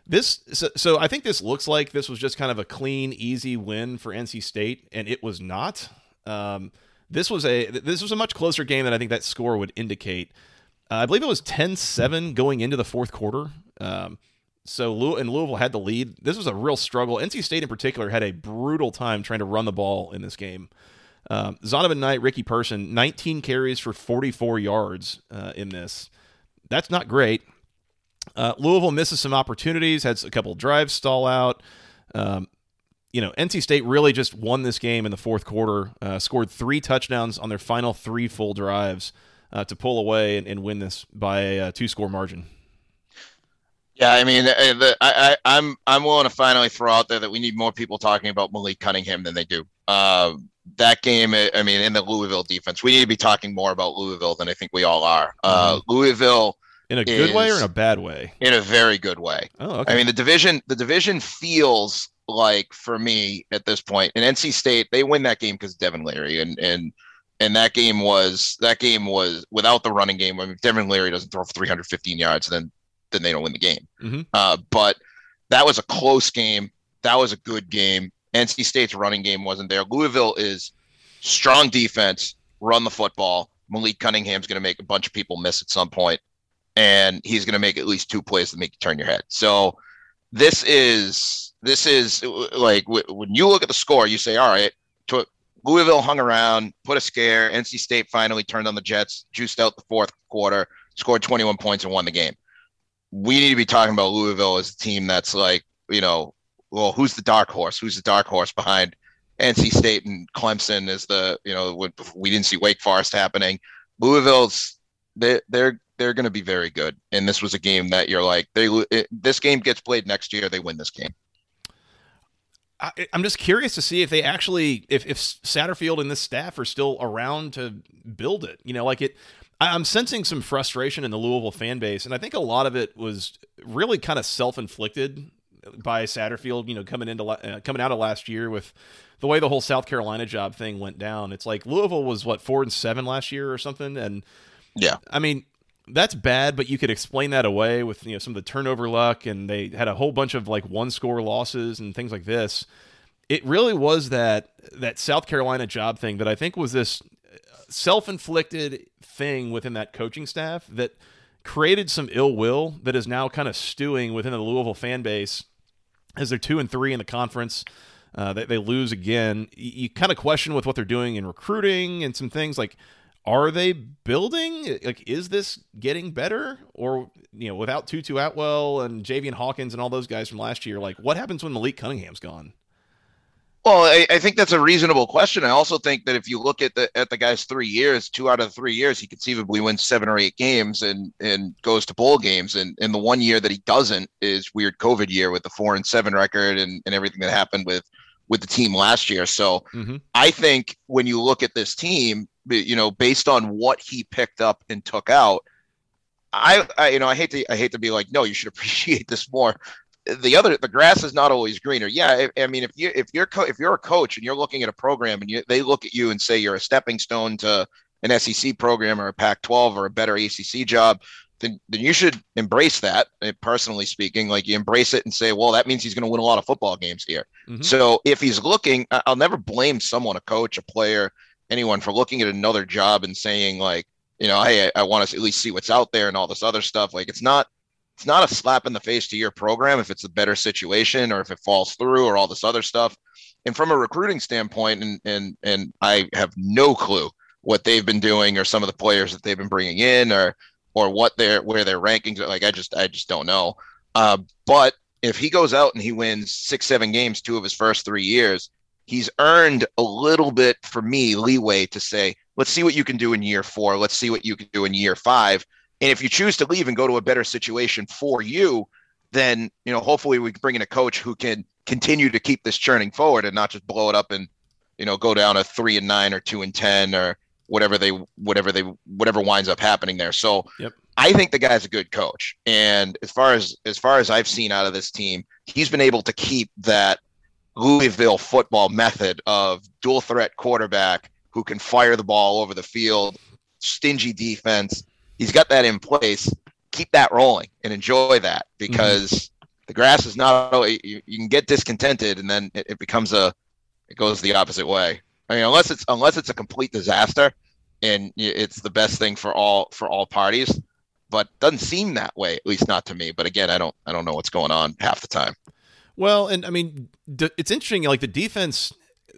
S1: This so, so, I think this looks like this was just kind of a clean, easy win for NC State, and it was not. Um, this was a this was a much closer game than I think that score would indicate. Uh, I believe it was 10-7 going into the fourth quarter. Um, so Louis- and Louisville had the lead. This was a real struggle. NC State in particular had a brutal time trying to run the ball in this game. Um, Zonovan Knight, Ricky Person, 19 carries for 44 yards uh, in this. That's not great. Uh, Louisville misses some opportunities, had a couple drives stall out. Um, you know, NC State really just won this game in the fourth quarter, uh, scored three touchdowns on their final three full drives uh, to pull away and, and, win this by a, uh, two score margin.
S2: Yeah, I mean, uh, the, I, I, I'm I'm willing to finally throw out there that we need more people talking about Malik Cunningham than they do. Uh, that game, I mean, in the Louisville defense, we need to be talking more about Louisville than I think we all are. Uh, mm-hmm. Louisville
S1: in a good way or in a bad way?
S2: In a very good way.
S1: Oh, okay.
S2: I mean, the division the division feels like for me at this point, in NC State, they win that game because Devin Leary and and and that game was that game was without the running game. I mean, Devin Leary doesn't throw for 315 yards, then then they don't win the game.
S1: Mhm.
S2: Uh, but that was a close game. That was a good game. NC State's running game wasn't there. Louisville is strong defense, run the football. Malik Cunningham's going to make a bunch of people miss at some point, and he's going to make at least two plays to make you turn your head. So this is this is like when you look at the score, you say, all right, Louisville hung around, put a scare. NC State finally turned on the Jets, juiced out the fourth quarter, scored 21 points, and won the game. We need to be talking about Louisville as a team that's like, you know, well, who's the dark horse? Who's the dark horse behind NC State and Clemson? Is the you know we didn't see Wake Forest happening. Louisville's they they're they're going to be very good, and this was a game that you're like they it, this game gets played next year. They win this game.
S1: I, I'm just curious to see if they actually, if if Satterfield and this staff are still around to build it. You know, like it. I'm sensing some frustration in the Louisville fan base, and I think a lot of it was really kind of self-inflicted by Satterfield. You know, coming into uh, coming out of last year with the way the whole South Carolina job thing went down. It's like Louisville was what four and seven last year or something, and
S2: Yeah.
S1: I mean, that's bad, but you could explain that away with you know some of the turnover luck, and they had a whole bunch of like one score losses and things like this. It really was that that South Carolina job thing that I think was this self inflicted thing within that coaching staff that created some ill will that is now kind of stewing within the Louisville fan base as they're two and three in the conference. Uh, they, they lose again. You, you kind of question with what they're doing in recruiting and some things like, are they building? Like, is this getting better? Or you know, without Tutu Atwell and Javian Hawkins and all those guys from last year, like, what happens when Malik Cunningham's gone?
S2: Well, I, I think that's a reasonable question. I also think that if you look at the at the guy's three years, two out of three years, he conceivably wins seven or eight games and and goes to bowl games. And and the one year that he doesn't is weird COVID year with the four and seven record and, and everything that happened with with the team last year. So
S1: Mm-hmm.
S2: I think when you look at this team, you know, based on what he picked up and took out, I, I you know, I hate to I hate to be like, no, you should appreciate this more the other the grass is not always greener. Yeah, I, I mean if you if you're co- if you're a coach and you're looking at a program and you, they look at you and say you're a stepping stone to an SEC program or a Pac-12 or a better ACC job, then then you should embrace that. eh, Personally speaking, like you embrace it and say, well, that means he's going to win a lot of football games here.
S1: Mhm.
S2: So if he's looking, I'll never blame someone, a coach, a player, anyone for looking at another job and saying like, you know, hey, I, I want to at least see what's out there and all this other stuff. Like it's not it's not a slap in the face to your program if it's a better situation or if it falls through or all this other stuff. And from a recruiting standpoint, and and and I have no clue what they've been doing or some of the players that they've been bringing in or or what their where their rankings are. Like I just I just don't know. Uh, but if he goes out and he wins six seven games two of his first three years, he's earned a little bit for me leeway to say, let's see what you can do in year four. Let's see what you can do in year five. And if you choose to leave and go to a better situation for you, then you know hopefully we can bring in a coach who can continue to keep this churning forward and not just blow it up and you know go down a three and nine or two and ten or whatever they whatever they whatever winds up happening there. So
S1: Yep.
S2: I think the guy's a good coach. And as far as as far as I've seen out of this team, he's been able to keep that Louisville football method of dual threat quarterback who can fire the ball over the field, stingy defense. He's got that in place. Keep that rolling and enjoy that because the grass is not you, you can get discontented and then it, it becomes a it goes the opposite way. I mean, unless it's unless it's a complete disaster and it's the best thing for all for all parties, but doesn't seem that way at least not to me. But again, I don't I don't know what's going on half the time.
S1: Well, and I mean, it's interesting. Like the defense,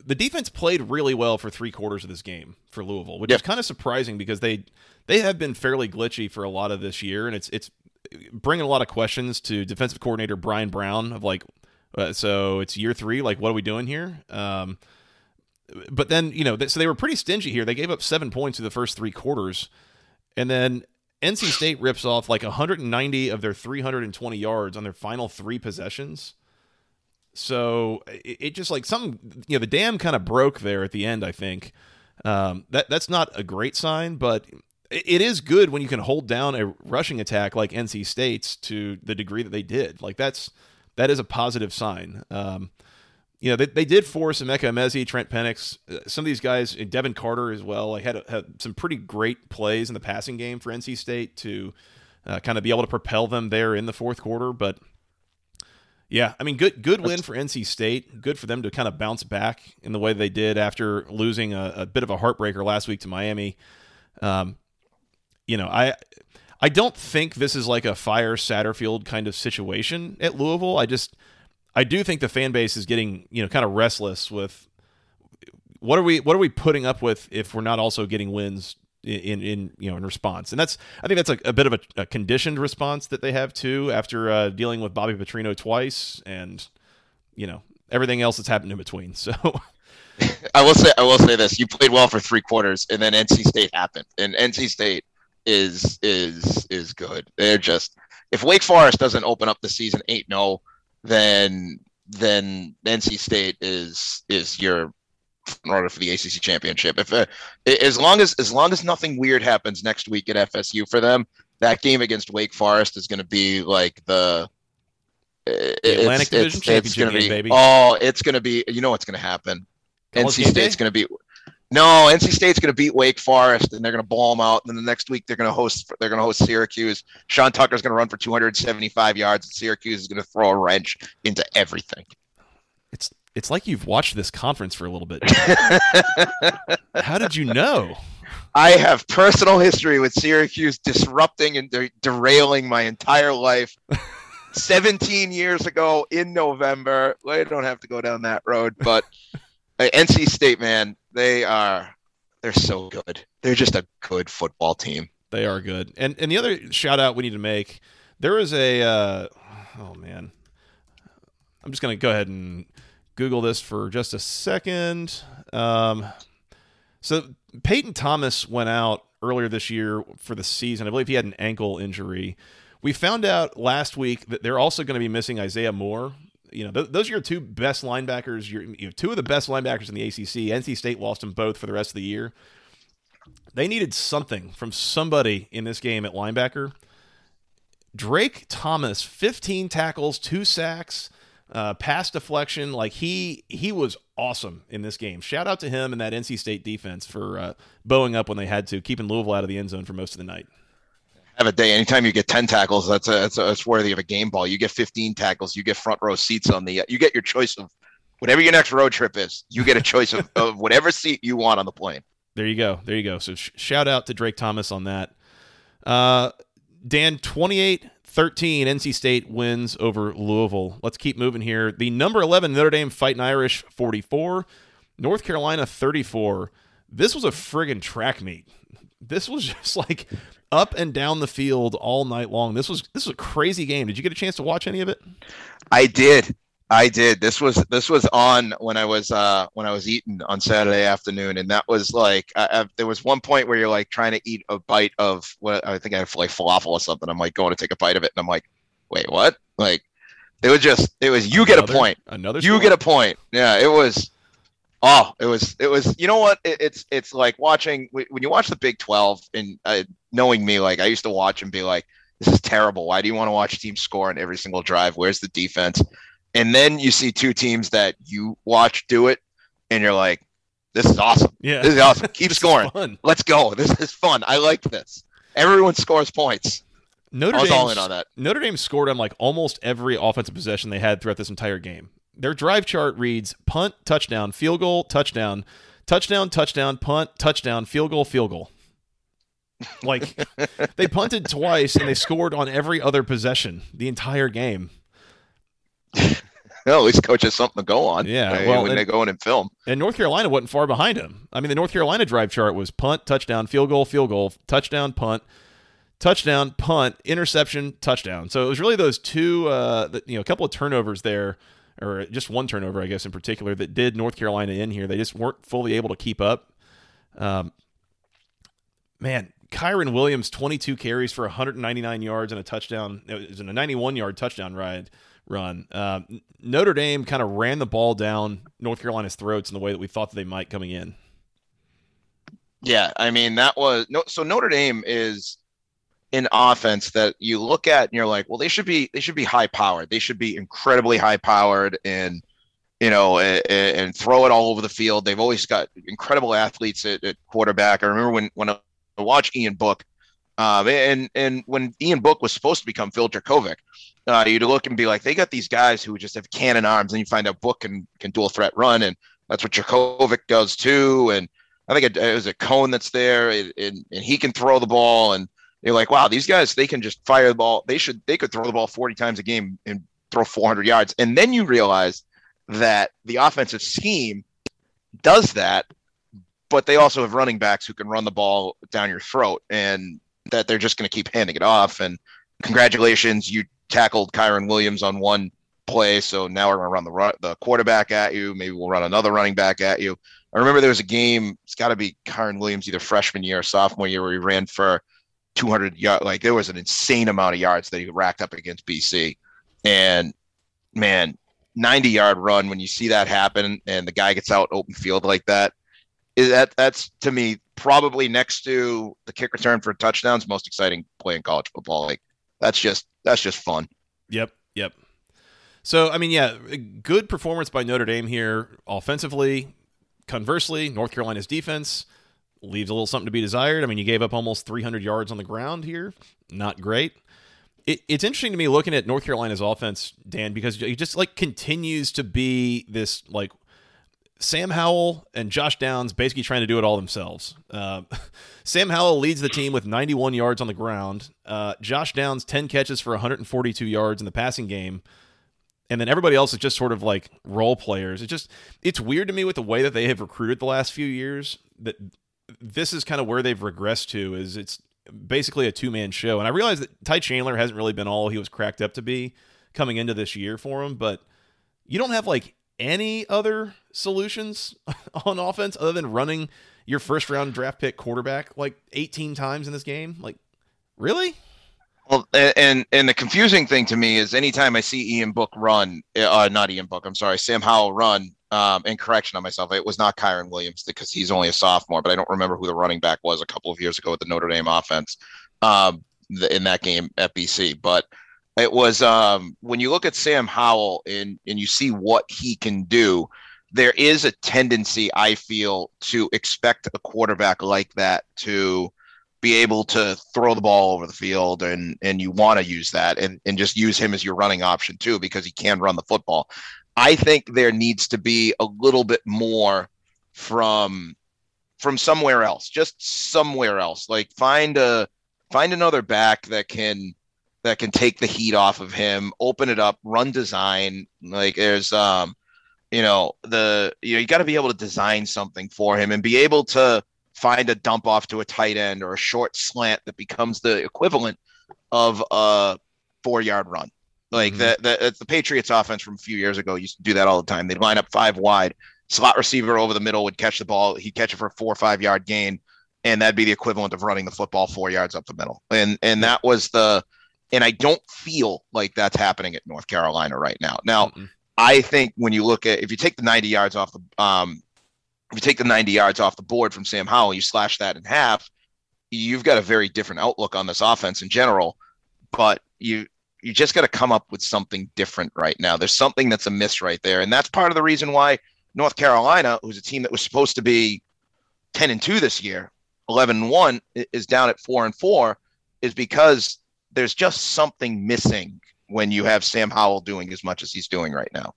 S1: the defense played really well for three quarters of this game for Louisville, which
S2: Yep.
S1: is kind of surprising because they they have been fairly glitchy for a lot of this year, and it's it's bringing a lot of questions to defensive coordinator Bryan Brown of like, uh, so it's year three, like what are we doing here? Um, but then you know, th- so they were pretty stingy here. They gave up seven points in the first three quarters, and then NC State rips off like 190 of their 320 yards on their final three possessions. So it, it just like some, you know, the dam kind of broke there at the end. I think um, that that's not a great sign, but it, it is good when you can hold down a rushing attack like NC State's to the degree that they did. Like that's that is a positive sign. Um, you know, they, they did force Emeka Emezie, Trent Pennix, uh, some of these guys, Devin Carter as well. Like had, had some pretty great plays in the passing game for NC State to uh, kind of be able to propel them there in the fourth quarter. But yeah, I mean, good good win for NC State. Good for them to kind of bounce back in the way they did after losing a, a bit of a heartbreaker last week to Miami. Um, you know, I I don't think this is like a fire Satterfield kind of situation at Louisville. I just I do think the fan base is getting you know kind of restless with what are we what are we putting up with if we're not also getting wins in in you know in response. And that's i think that's a, a bit of a, a, conditioned response that they have too after uh, dealing with bobby petrino twice and you know everything else that's happened in between. So
S2: i will say i will say this. You played well for three quarters and then nc state happened. And nc state is is is good. They're just if wake forest doesn't open up the season 8-0 then then nc state is is your in order for the ACC championship. If uh, as long as as long as nothing weird happens next week at FSU for them, that game against Wake Forest is going to be like the,
S1: the Atlantic it's, Division it's, championship
S2: it's
S1: game, be, baby.
S2: Oh, it's going to be. You know what's going to happen. College NC State's going to be. No, NC State's going to beat Wake Forest, and they're going to ball them out. And then the next week, they're going to host. They're going to host Syracuse. Sean Tucker's going to run for 275 yards, and Syracuse is going to throw a wrench into everything.
S1: It's it's like you've watched this conference for a little bit. How did you know?
S2: I have personal history with Syracuse disrupting and de- derailing my entire life. 17 years ago in November. I don't have to go down that road, but uh, NC State, man, they are they're so good. They're just a good football team.
S1: They are good. And and the other shout out we need to make, there was a uh, oh man. I'm just going to go ahead and Google this for just a second. Um, so Peyton Thomas went out earlier this year for the season. I believe he had an ankle injury. We found out last week that they're also going to be missing Isaiah Moore. You know, th- those are your two best linebackers. You have two of the best linebackers in the ACC. NC State lost them both for the rest of the year. They needed something from somebody in this game at linebacker. Drake Thomas, 15 tackles, two sacks uh, pass deflection. Like he he was awesome in this game. Shout out to him and that NC State defense for uh, bowing up when they had to, keeping Louisville out of the end zone for most of the night.
S2: Have a day. Anytime you get ten tackles, that's a, that's, a, that's worthy of a game ball. You get fifteen tackles, you get front row seats on the. You get your choice of whatever your next road trip is. You get a choice of, of whatever seat you want on the plane.
S1: There you go. There you go. So sh- shout out to Drake Thomas on that. Uh, Dan, 28 13, NC State wins over Louisville. Let's keep moving here. The number 11 Notre Dame Fighting Irish 44, North Carolina 34. This was a friggin' track meet. This was just like up and down the field all night long. This was this was a crazy game. Did you get a chance to watch any of it?
S2: I did. I did. This was this was on when I was uh when I was eating on Saturday afternoon, and that was like I, I, there was one point where you're like trying to eat a bite of what I think I have like falafel or something. I'm like going to take a bite of it, and I'm like, wait, what? Like it was just it was you get a point,
S1: another
S2: you get a point. Yeah, it was. Oh, it was it was. You know what? It, it's it's like watching when you watch the Big Twelve and uh, knowing me, like I used to watch and be like, this is terrible. Why do you want to watch teams score on every single drive? Where's the defense? And then you see two teams that you watch do it, and you're like, "This is awesome!
S1: Yeah,
S2: this is awesome! Keep scoring! Let's go! This is fun! I like this! Everyone scores points."
S1: Notre Dame all in on that. Notre Dame scored on like almost every offensive possession they had throughout this entire game. Their drive chart reads punt, touchdown, field goal, touchdown, touchdown, touchdown, punt, touchdown, field goal, field goal. Like they punted twice and they scored on every other possession the entire game.
S2: well, at least coach has something to go on.
S1: Yeah,
S2: well, when and, they go in and film.
S1: And North Carolina wasn't far behind him. I mean, the North Carolina drive chart was punt, touchdown, field goal, field goal, touchdown, punt, touchdown, punt, interception, touchdown. So it was really those two, uh, you know, a couple of turnovers there, or just one turnover, I guess, in particular, that did North Carolina in here. They just weren't fully able to keep up. Um, man, Kyren Williams, 22 carries for 199 yards and a touchdown. It was a 91 yard touchdown ride run. Uh, Notre Dame kind of ran the ball down North Carolina's throats in the way that we thought that they might coming in.
S2: Yeah, I mean that was no. So Notre Dame is an offense that you look at and you're like, well, they should be they should be high powered. They should be incredibly high powered and you know and, and, throw it all over the field. They've always got incredible athletes at, at quarterback. I remember when when I watched Ian Book Um, and and when Ian Book was supposed to become Phil Jurkovec, uh, you'd look and be like, they got these guys who just have cannon arms, and you find out Book can can dual threat run, and that's what Jurkovec does too. And I think it, it was a Coan that's there, and, and, and he can throw the ball, and you're like, wow, these guys they can just fire the ball. They should they could throw the ball 40 times a game and throw 400 yards, and then you realize that the offensive scheme does that, but they also have running backs who can run the ball down your throat, and that they're just going to keep handing it off. And congratulations, you tackled Kyren Williams on one play, so now we're going to run the run, the quarterback at you. Maybe we'll run another running back at you. I remember there was a game. It's got to be Kyren Williams, either freshman year or sophomore year, where he ran for 200 yards. Like there was an insane amount of yards that he racked up against BC, and man, 90 yard run when you see that happen and the guy gets out open field like that is that that's to me probably next to the kick return for touchdowns most exciting play in college football like that's just that's just fun.
S1: Yep yep. So i mean yeah good performance by notre dame here offensively. Conversely north carolina's defense leaves a little something to be desired. I mean you gave up almost 300 yards on the ground here. Not great. It, it's interesting to me looking at North Carolina's offense, Dan, because it just like continues to be this like Sam Howell and Josh Downs basically trying to do it all themselves. Uh, Sam Howell leads the team with 91 yards on the ground. Uh, Josh Downs 10 catches for 142 yards in the passing game, and then everybody else is just sort of like role players. It just it's weird to me with the way that they have recruited the last few years that this is kind of where they've regressed to. Is it's basically a two man show. And I realize that Ty Chandler hasn't really been all he was cracked up to be coming into this year for him, but you don't have like any other solutions on offense other than running your first round draft pick quarterback like 18 times in this game. Like, really?
S2: Well, and and the confusing thing to me is anytime I see Ian Book run, uh, not Ian Book, I'm sorry, Sam Howell run, um, and correction on myself, it was not Kyren Williams because he's only a sophomore, but I don't remember who the running back was a couple of years ago with the Notre Dame offense um, the, in that game at BC. But it was um, when you look at Sam Howell and and you see what he can do. There is a tendency, I feel, to expect a quarterback like that to be able to throw the ball over the field and and you want to use that and and just use him as your running option too because he can run the football. I think there needs to be a little bit more from from somewhere else, just somewhere else. Like find a find another back that can that can take the heat off of him, open it up, run design. Like there's um you know the you know you got to be able to design something for him and be able to find a dump off to a tight end or a short slant that becomes the equivalent of a four yard run like mm-hmm. the, the the Patriots offense from a few years ago used to do that all the time. They'd line up five wide, slot receiver over the middle would catch the ball. He'd catch it for a four or five yard gain, and that'd be the equivalent of running the football four yards up the middle. And and that was the and I don't feel like that's happening at North Carolina right now. Now, mm I think when you look at if you take the 90 yards off the um if you take the 90 yards off the board from Sam Howell, you slash that in half, you've got a very different outlook on this offense in general. But you you just got to come up with something different right now. There's something that's amiss right there, and that's part of the reason why North Carolina, who's a team that was supposed to be 10 and 2 this year, 11 and 1 is down at 4 and 4 is because there's just something missing when you have Sam Howell doing as much as he's doing right now.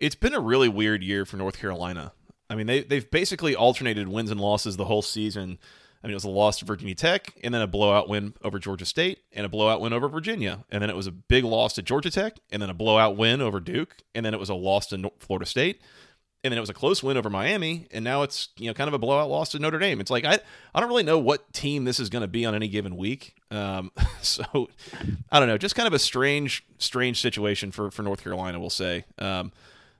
S1: It's been a really weird year for North Carolina. I mean, they they've basically alternated wins and losses the whole season. I mean, it was a loss to Virginia Tech, and then a blowout win over Georgia State, and a blowout win over Virginia, and then it was a big loss to Georgia Tech, and then a blowout win over Duke, and then it was a loss to Florida State, and then it was a close win over Miami, and now it's you know kind of a blowout loss to Notre Dame. It's like I I don't really know what team this is going to be on any given week. Um, so I don't know, just kind of a strange strange situation for for North Carolina, we'll say. Um,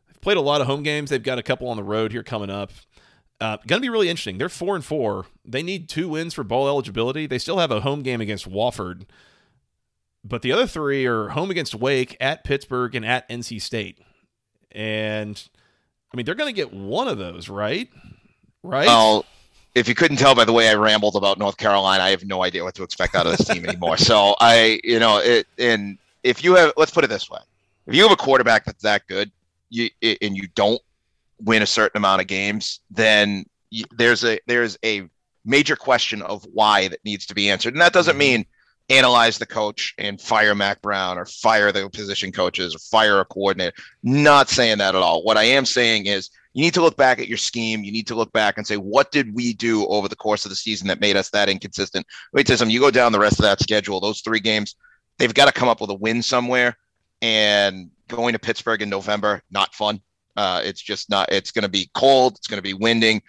S1: they've played a lot of home games. They've got a couple on the road here coming up. Uh, going to be really interesting. They're four and four. They need two wins for bowl eligibility. They still have a home game against Wofford, but the other three are home against Wake, at Pittsburgh, and at NC State. And I mean, they're going to get one of those, right? Right.
S2: Well, if you couldn't tell by the way I rambled about North Carolina, I have no idea what to expect out of this team anymore. So I, you know, it and if you have, let's put it this way: if you have a quarterback that's that good, you and you don't win a certain amount of games, then there's a there's a major question of why that needs to be answered. And that doesn't
S1: Mhm.
S2: mean analyze the coach and fire Mack Brown or fire the position coaches or fire a coordinator. Not saying that at all. What I am saying is you need to look back at your scheme. You need to look back and say, what did we do over the course of the season that made us that inconsistent? Wait, you. You go down the rest of that schedule, those three games, they've got to come up with a win somewhere. And going to Pittsburgh in November, not fun. Uh, it's just not. It's going to be cold. It's going to be winding,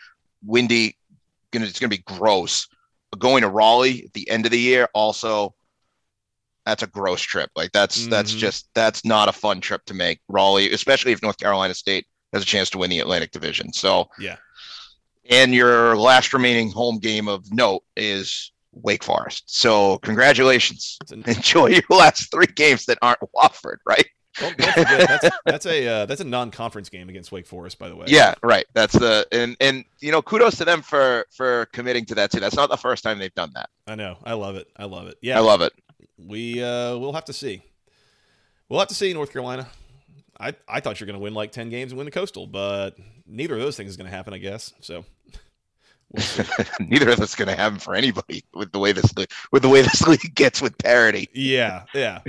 S2: windy. Gonna, it's going to be gross. Going to Raleigh at the end of the year, also, that's a gross trip. Like that's that's
S1: Mhm.
S2: just that's not a fun trip to make. Raleigh, especially if North Carolina State has a chance to win the Atlantic Division. So
S1: Yeah.
S2: and your last remaining home game of note is Wake Forest. So congratulations.
S1: An-
S2: Enjoy your last three games that aren't Wofford, right?
S1: Don't, don't forget that's that's a uh, that's a non-conference game against Wake Forest, by the way.
S2: Yeah, right. That's the and and you know kudos to them for for committing to that too. That's not the first time they've done that.
S1: I know. I love it. I love it. Yeah,
S2: I love it.
S1: we uh, we'll have to see. We'll have to see North Carolina. I I thought you're going to win like ten games and win the Coastal, but neither of those things is going to happen, I guess. So we'll.
S2: Neither of that's going to happen for anybody with the way this with the way this league gets with parity.
S1: yeah, yeah.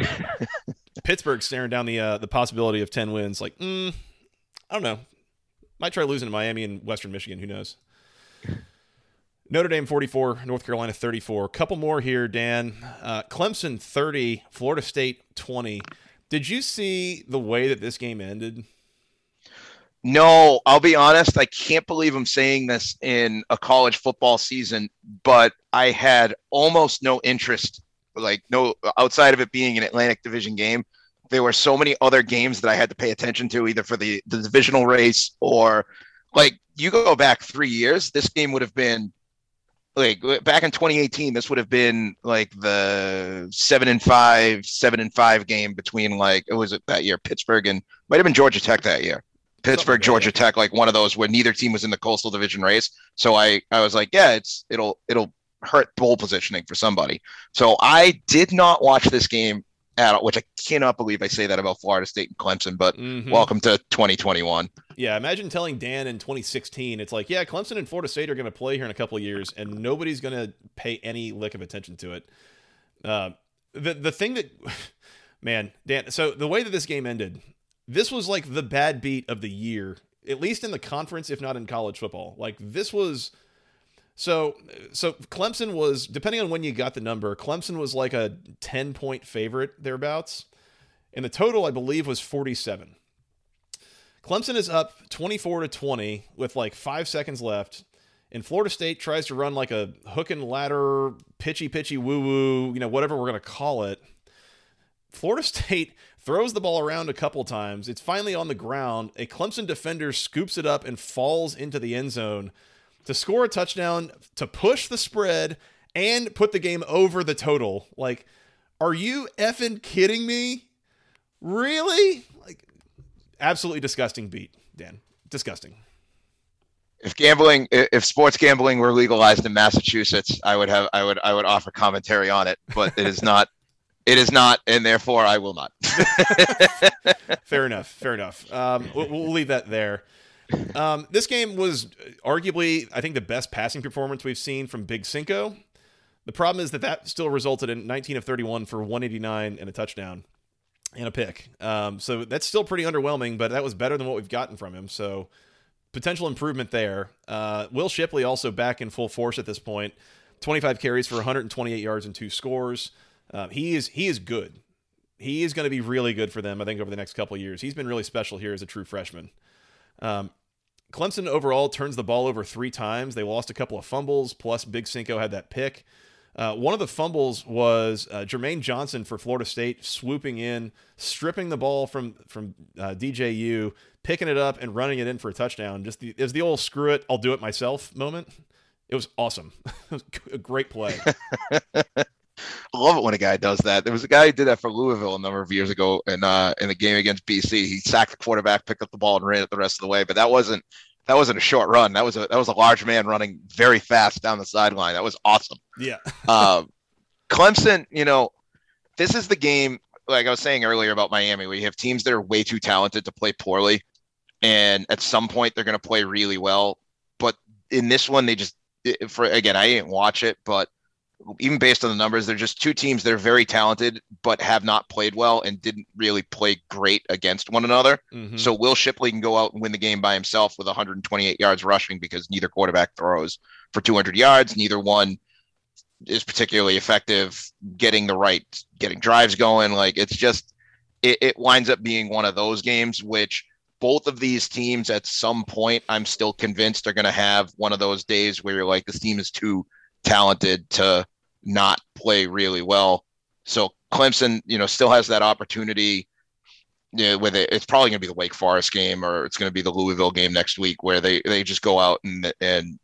S1: Pittsburgh staring down the uh, the possibility of ten wins. Like, mm, I don't know. Might try losing to Miami and Western Michigan. Who knows? Notre Dame 44, North Carolina 34. Couple more here, Dan. Uh, Clemson 30, Florida State 20. Did you see the way that this game ended?
S2: No, I'll be honest. I can't believe I'm saying this in a college football season, but I had almost no interest, like no outside of it being an Atlantic Division game. There were so many other games that I had to pay attention to, either for the, the divisional race or like you go back three years, this game would have been like back in 2018, this would have been like the seven and five, seven and five game between like, it was it that year, Pittsburgh and might have been Georgia Tech that year. Pittsburgh, Georgia. Tech, like one of those where neither team was in the coastal division race. So I, I was like, yeah, it's it'll it'll hurt bowl positioning for somebody. So I did not watch this game at all, which I cannot believe I say that about Florida State and Clemson, but
S1: Mhm.
S2: welcome to 2021.
S1: Yeah, imagine telling Dan in 2016, it's like, yeah, Clemson and Florida State are going to play here in a couple of years, and nobody's going to pay any lick of attention to it. Uh, the the thing that, man, Dan. So the way that this game ended, this was like the bad beat of the year, at least in the conference, if not in college football. Like this was. So, so Clemson was depending on when you got the number. Clemson was like a ten point favorite thereabouts, and the total I believe was forty seven. Clemson is up 24 to 20 with like five seconds left. And Florida State tries to run like a hook and ladder, pitchy, pitchy, woo woo, you know, whatever we're to call it. Florida State throws the ball around a couple times. It's finally on the ground. A Clemson defender scoops it up and falls into the end zone to score a touchdown, to push the spread, and put the game over the total. Like, are you effing kidding me? Really? Like, absolutely disgusting beat, Dan. Disgusting.
S2: If gambling, if sports gambling were legalized in Massachusetts, I would have, I would, I would offer commentary on it, but it is not. It is not, and therefore I will not.
S1: fair enough. Fair enough. Um, we'll, we'll leave that there. Um, this game was arguably, I think, the best passing performance we've seen from Big Cinco. The problem is that that still resulted in 19 of 31 for 189 and a touchdown and a pick. Um, so that's still pretty underwhelming, but that was better than what we've gotten from him. So potential improvement there. Uh, Will Shipley also back in full force at this point. 25 carries for 128 yards and two scores. Uh, he is he is good. He is going to be really good for them. I think over the next couple years. He's been really special here as a true freshman. Um, Clemson overall turns the ball over three times. They lost a couple of fumbles, plus Big Cinco had that pick. Uh, one of the fumbles was uh, Jermaine Johnson for Florida State swooping in, stripping the ball from from uh, DJU, picking it up and running it in for a touchdown. Just the, was the old screw it, I'll do it myself moment. It was awesome. it was a great play.
S2: I love it when a guy does that. There was a guy who did that for Louisville a number of years ago in uh, in the game against BC. He sacked the quarterback, picked up the ball, and ran it the rest of the way. But that wasn't that wasn't a short run. That was a that was a large man running very fast down the sideline. That was awesome.
S1: Yeah.
S2: Um, Clemson, you know, this is the game. Like I was saying earlier about Miami, where you have teams that are way too talented to play poorly, and at some point they're going to play really well. But in this one, they just for again, I didn't watch it, but even based on the numbers, they're just two teams that are very talented, but have not played well and didn't really play great against one another. Mm-hmm. So Will Shipley can go out and win the game by himself with 128 yards rushing because neither quarterback throws for 200 yards. Neither one is particularly effective getting the right, getting drives going. Like it's just, it, it winds up being one of those games which both of these teams at some point i'm still convinced are going to have one of those days where you're like this team is too talented to not play really well so clemson you know still has that opportunity you know, with it it's probably going to be the wake forest game or it's going to be the louisville game next week where they they just go out and and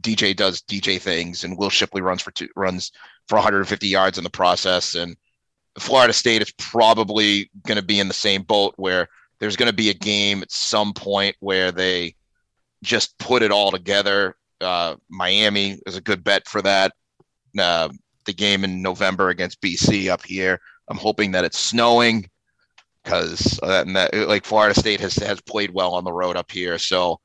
S2: dj does dj things and will shipley runs for two runs for 150 yards in the process and florida state is probably going to be in the same boat where there's going to be a game at some point where they just put it all together. Uh, Miami is a good bet for that. Uh, the game in November against BC up here. I'm hoping that it's snowing because uh, like Florida State has has played well on the road up here. So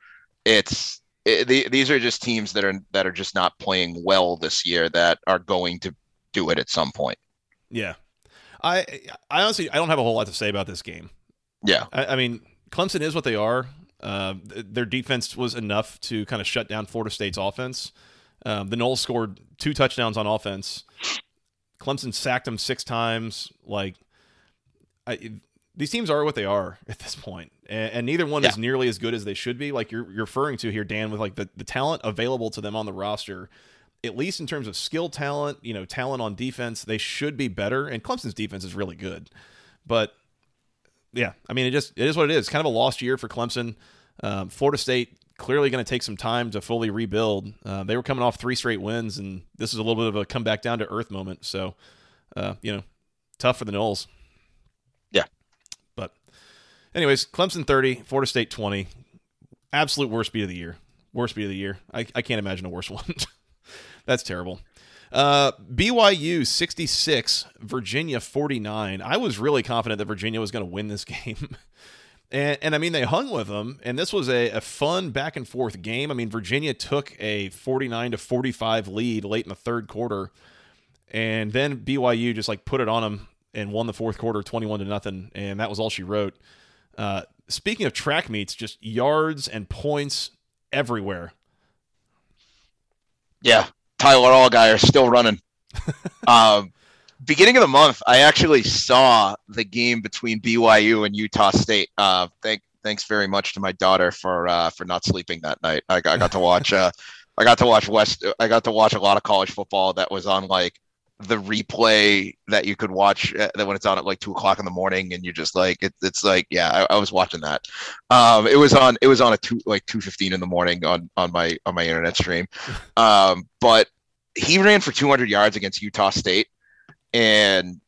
S2: it's it, the, these are just teams that are that are just not playing well this year that are going to do it at some point.
S1: Yeah, I I honestly I don't have a whole lot to say about this game.
S2: Yeah,
S1: I, I mean, Clemson is what they are. Uh, their defense was enough to kind of shut down Florida State's offense. Um, the Noles scored two touchdowns on offense. Clemson sacked them six times. Like, I, these teams are what they are at this point, and, and neither one yeah. is nearly as good as they should be. Like you're, you're referring to here, Dan, with like the, the talent available to them on the roster, at least in terms of skill talent, you know, talent on defense, they should be better. And Clemson's defense is really good, but yeah, I mean, it just it is what it is. Kind of a lost year for Clemson. Um, Florida State clearly going to take some time to fully rebuild. Uh, they were coming off three straight wins, and this is a little bit of a come back down to earth moment. So, uh, you know, tough for the Noles.
S2: Yeah.
S1: But, anyways, Clemson 30, Florida State 20. Absolute worst beat of the year. Worst beat of the year. I, I can't imagine a worse one. That's terrible. Uh, BYU 66, Virginia 49. I was really confident that Virginia was going to win this game. And, and I mean, they hung with them, and this was a, a fun back and forth game. I mean, Virginia took a 49 to 45 lead late in the third quarter, and then BYU just like put it on them and won the fourth quarter 21 to nothing, and that was all she wrote. Uh, speaking of track meets, just yards and points everywhere.
S2: Yeah, Tyler Allgeier still running. um, beginning of the month, I actually saw the game between BYU and Utah State. Uh, thank thanks very much to my daughter for uh, for not sleeping that night. I, I got to watch. Uh, I got to watch West. I got to watch a lot of college football that was on like the replay that you could watch uh, that when it's on at like two o'clock in the morning and you're just like it, it's like yeah I, I, was watching that um it was on it was on a two like 215 in the morning on on my on my internet stream um but he ran for 200 yards against utah state and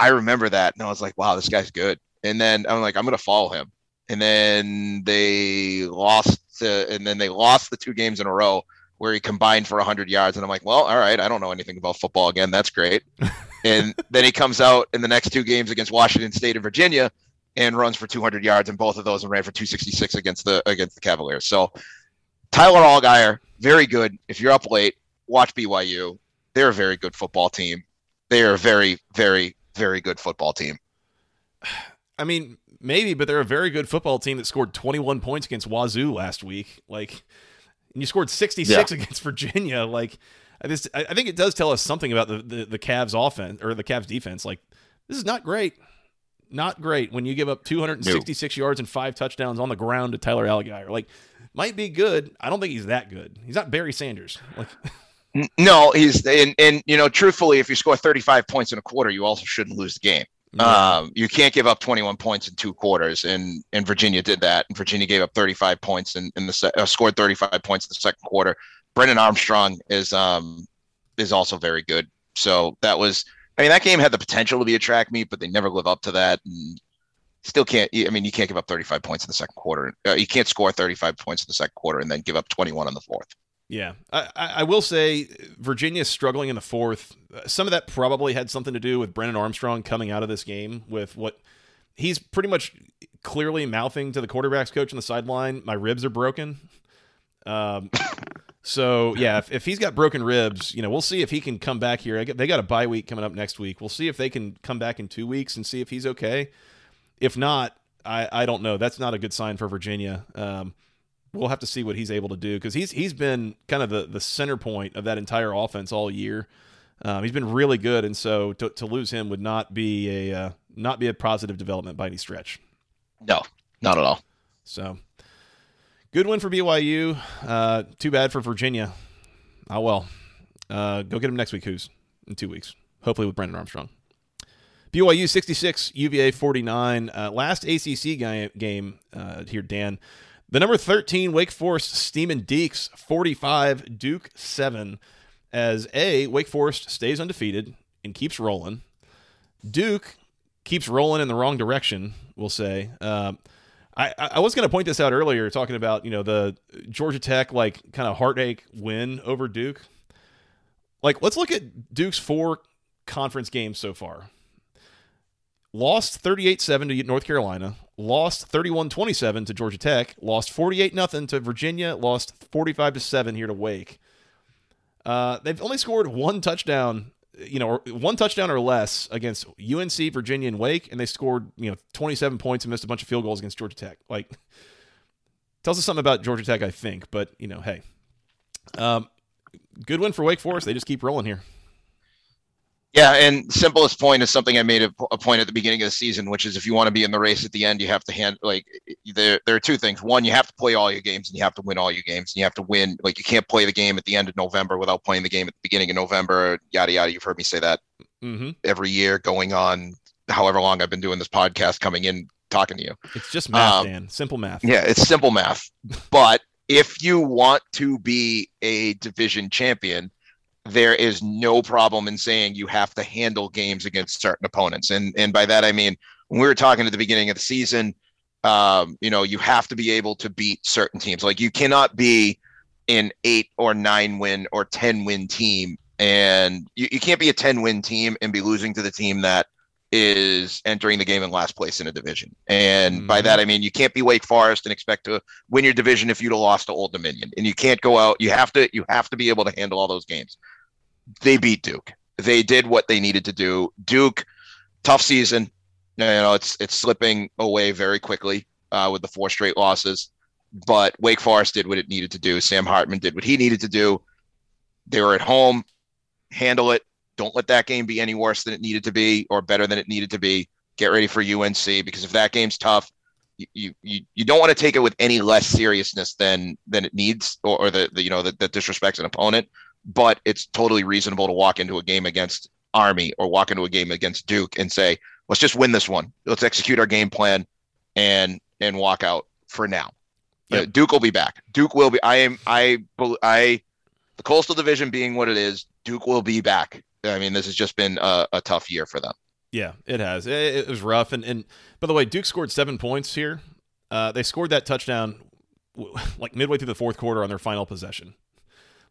S2: i remember that and i was like wow this guy's good and then i'm like i'm gonna follow him and then they lost to, and then they lost the two games in a row where he combined for 100 yards. And I'm like, well, all right, I don't know anything about football again. That's great. and then he comes out in the next two games against Washington State and Virginia and runs for 200 yards in both of those and ran for 266 against the against the Cavaliers. So Tyler Allgeier, very good. If you're up late, watch BYU. They're a very good football team. They are a very, very, very good football team.
S1: I mean, maybe, but they're a very good football team that scored 21 points against Wazoo last week. Like, and you scored 66 yeah. against Virginia. Like, this, I think it does tell us something about the, the, the Cavs offense or the Cavs defense. Like, this is not great. Not great when you give up 266 no. yards and five touchdowns on the ground to Tyler Allgeier. Like, might be good. I don't think he's that good. He's not Barry Sanders. Like,
S2: no, he's and and you know, truthfully, if you score 35 points in a quarter, you also shouldn't lose the game. Um, you can't give up 21 points in two quarters, and and Virginia did that. And Virginia gave up 35 points in, in the se- uh, scored 35 points in the second quarter. Brennan Armstrong is um is also very good. So that was, I mean, that game had the potential to be a track meet, but they never live up to that. And still can't. I mean, you can't give up 35 points in the second quarter. Uh, you can't score 35 points in the second quarter and then give up 21 in the fourth.
S1: Yeah, I, I will say Virginia's struggling in the fourth. Some of that probably had something to do with Brennan Armstrong coming out of this game with what he's pretty much clearly mouthing to the quarterbacks coach on the sideline. My ribs are broken. Um, So yeah, if, if he's got broken ribs, you know, we'll see if he can come back here. They got a bye week coming up next week. We'll see if they can come back in two weeks and see if he's okay. If not, I, I don't know. That's not a good sign for Virginia. Um, we'll have to see what he's able to do because he's he's been kind of the the center point of that entire offense all year. Um, he's been really good, and so to, to lose him would not be a uh, not be a positive development by any stretch.
S2: No, not at all.
S1: So good win for BYU. Uh, too bad for Virginia. Oh well. Uh, go get him next week. Who's in two weeks? Hopefully with Brennan Armstrong. BYU 66, UVA 49. Uh, last ACC game, game uh, here, Dan. The number 13 Wake Forest Demon Deacs, 45, Duke 7. As A, Wake Forest stays undefeated and keeps rolling. Duke keeps rolling in the wrong direction, we'll say. Uh, I, I was going to point this out earlier, talking about you know the Georgia Tech like kind of heartache win over Duke. Like, let's look at Duke's four conference games so far lost 38-7 to North Carolina, lost 31-27 to Georgia Tech, lost 48 nothing to Virginia, lost 45 to 7 here to Wake. Uh, they've only scored one touchdown, you know, one touchdown or less against UNC, Virginia, and Wake, and they scored, you know, 27 points and missed a bunch of field goals against Georgia Tech. Like, tells us something about Georgia Tech, I think. But you know, hey, um, good win for Wake Forest. They just keep rolling here.
S2: Yeah, and simplest point is something I made a, a, point at the beginning of the season, which is if you want to be in the race at the end, you have to hand like there. There are two things. One, you have to play all your games, and you have to win all your games, and you have to win. Like you can't play the game at the end of November without playing the game at the beginning of November. Yada yada. You've heard me say that mm-hmm. every year, going on however long I've been doing this podcast, coming in talking to you.
S1: It's just math, um, Dan. Simple math.
S2: Yeah, it's simple math. but if you want to be a division champion there is no problem in saying you have to handle games against certain opponents. And and by that I mean when we were talking at the beginning of the season, um, you know, you have to be able to beat certain teams. Like you cannot be an eight or nine win or 10 win team. And you, you can't be a 10 win team and be losing to the team that is entering the game in last place in a division. And mm-hmm. by that, I mean, you can't be Wake Forest and expect to win your division if you'd have lost to Old Dominion. And you can't go out, you have to, you have to be able to handle all those games they beat Duke. They did what they needed to do. Duke, tough season. You know, it's it's slipping away very quickly uh, with the four straight losses. But Wake Forest did what it needed to do. Sam Hartman did what he needed to do. They were at home. Handle it. Don't let that game be any worse than it needed to be or better than it needed to be. Get ready for UNC because if that game's tough, you you, you don't want to take it with any less seriousness than than it needs or, or the, the you know that, that disrespects an opponent but it's totally reasonable to walk into a game against Army or walk into a game against Duke and say, let's just win this one. Let's execute our game plan and and walk out for now. Yep. Uh, Duke will be back. Duke will be. I am. I. I. The Coastal Division being what it is, Duke will be back. I mean, this has just been a, a tough year for them.
S1: Yeah, it has. It, it, was rough. And and by the way, Duke scored seven points here. Uh, they scored that touchdown like midway through the fourth quarter on their final possession.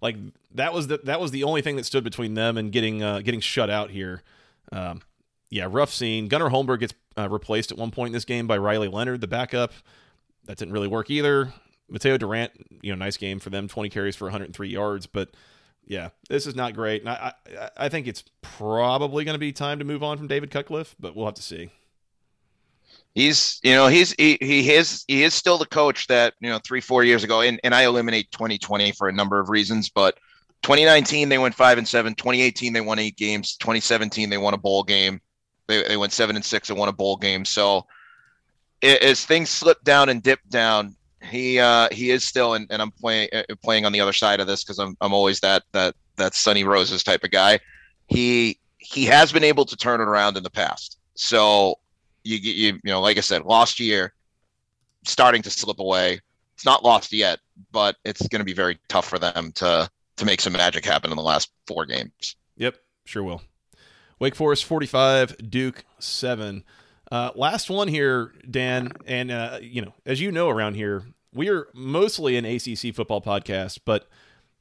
S1: Like that was the that was the only thing that stood between them and getting uh, getting shut out here. Um, yeah, rough scene. Gunnar Holmberg gets uh, replaced at one point in this game by Riley Leonard, the backup. That didn't really work either. Mataeo Durant, you know, nice game for them, 20 carries for 103 yards, but yeah, this is not great. And I, I, I think it's probably going to be time to move on from David Cutcliffe, but we'll have to see
S2: he's you know he's he, he is he is still the coach that you know three four years ago and, and i eliminate 2020 for a number of reasons but 2019 they went five and seven 2018 they won eight games 2017 they won a bowl game they, they went seven and six and won a bowl game so as things slip down and dip down he uh he is still and, and i'm playing uh, playing on the other side of this because i'm i'm always that that that sunny roses type of guy. He he has been able to turn it around in the past so you you you know, like I said, lost year, starting to slip away. It's not lost yet, but it's going to be very tough for them to to make some magic happen in the last four games.
S1: Yep, sure will. Wake Forest 45, Duke 7. Uh, last one here, Dan, and uh, you know, as you know around here, we are mostly an ACC football podcast, but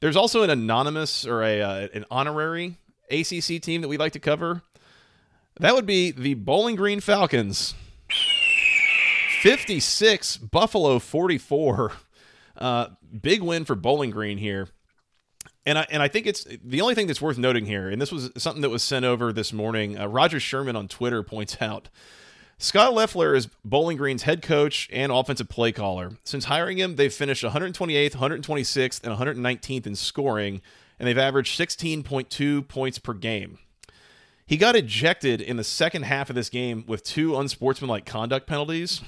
S1: there's also an anonymous or a uh, an honorary ACC team that we like to cover. That would be the Bowling Green Falcons. 56, Buffalo 44. Uh, big win for Bowling Green here. And I, and I think it's the only thing that's worth noting here, and this was something that was sent over this morning. Uh, Roger Sherman on Twitter points out Scot Loeffler is Bowling Green's head coach and offensive play caller. Since hiring him, they've finished 128th, 126th, and 119th in scoring, and they've averaged 16.2 points per game. He got ejected in the second half of this game with two unsportsmanlike conduct penalties.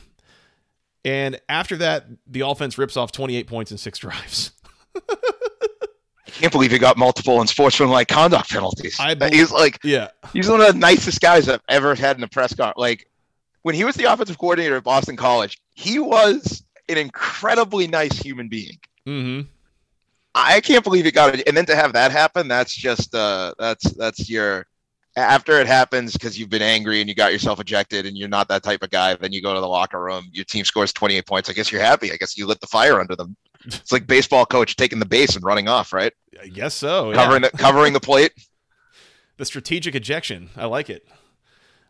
S1: And after that, the offense rips off 28 points in six drives.
S2: I can't believe he got multiple unsportsmanlike conduct penalties.
S1: I
S2: he's like,
S1: yeah,
S2: he's one of the nicest guys I've ever had in a press conference. Like, when he was the offensive coordinator at Boston College, he was an incredibly nice human being.
S1: Mm-hmm.
S2: I can't believe he got it. And then to have that happen, that's just uh that's that's your after it happens because you've been angry and you got yourself ejected and you're not that type of guy, then you go to the locker room, your team scores 28 points. I guess you're happy. I guess you lit the fire under them. It's like baseball coach taking the base and running off, right?
S1: I guess so. yeah.
S2: Covering the covering the plate.
S1: the strategic ejection. I like it.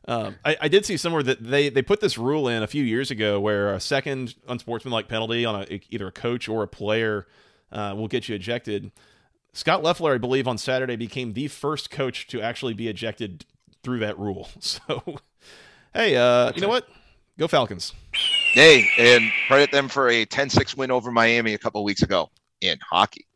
S1: Um, I, I, did see somewhere that they, they put this rule in a few years ago where a second unsportsmanlike penalty on a, either a coach or a player uh, will get you ejected. Scot Loeffler, I believe, on Saturday became the first coach to actually be ejected through that rule. So, hey, uh, you know what? Go Falcons.
S2: Hey, and credit them for a 10-6 win over Miami a couple weeks ago in hockey.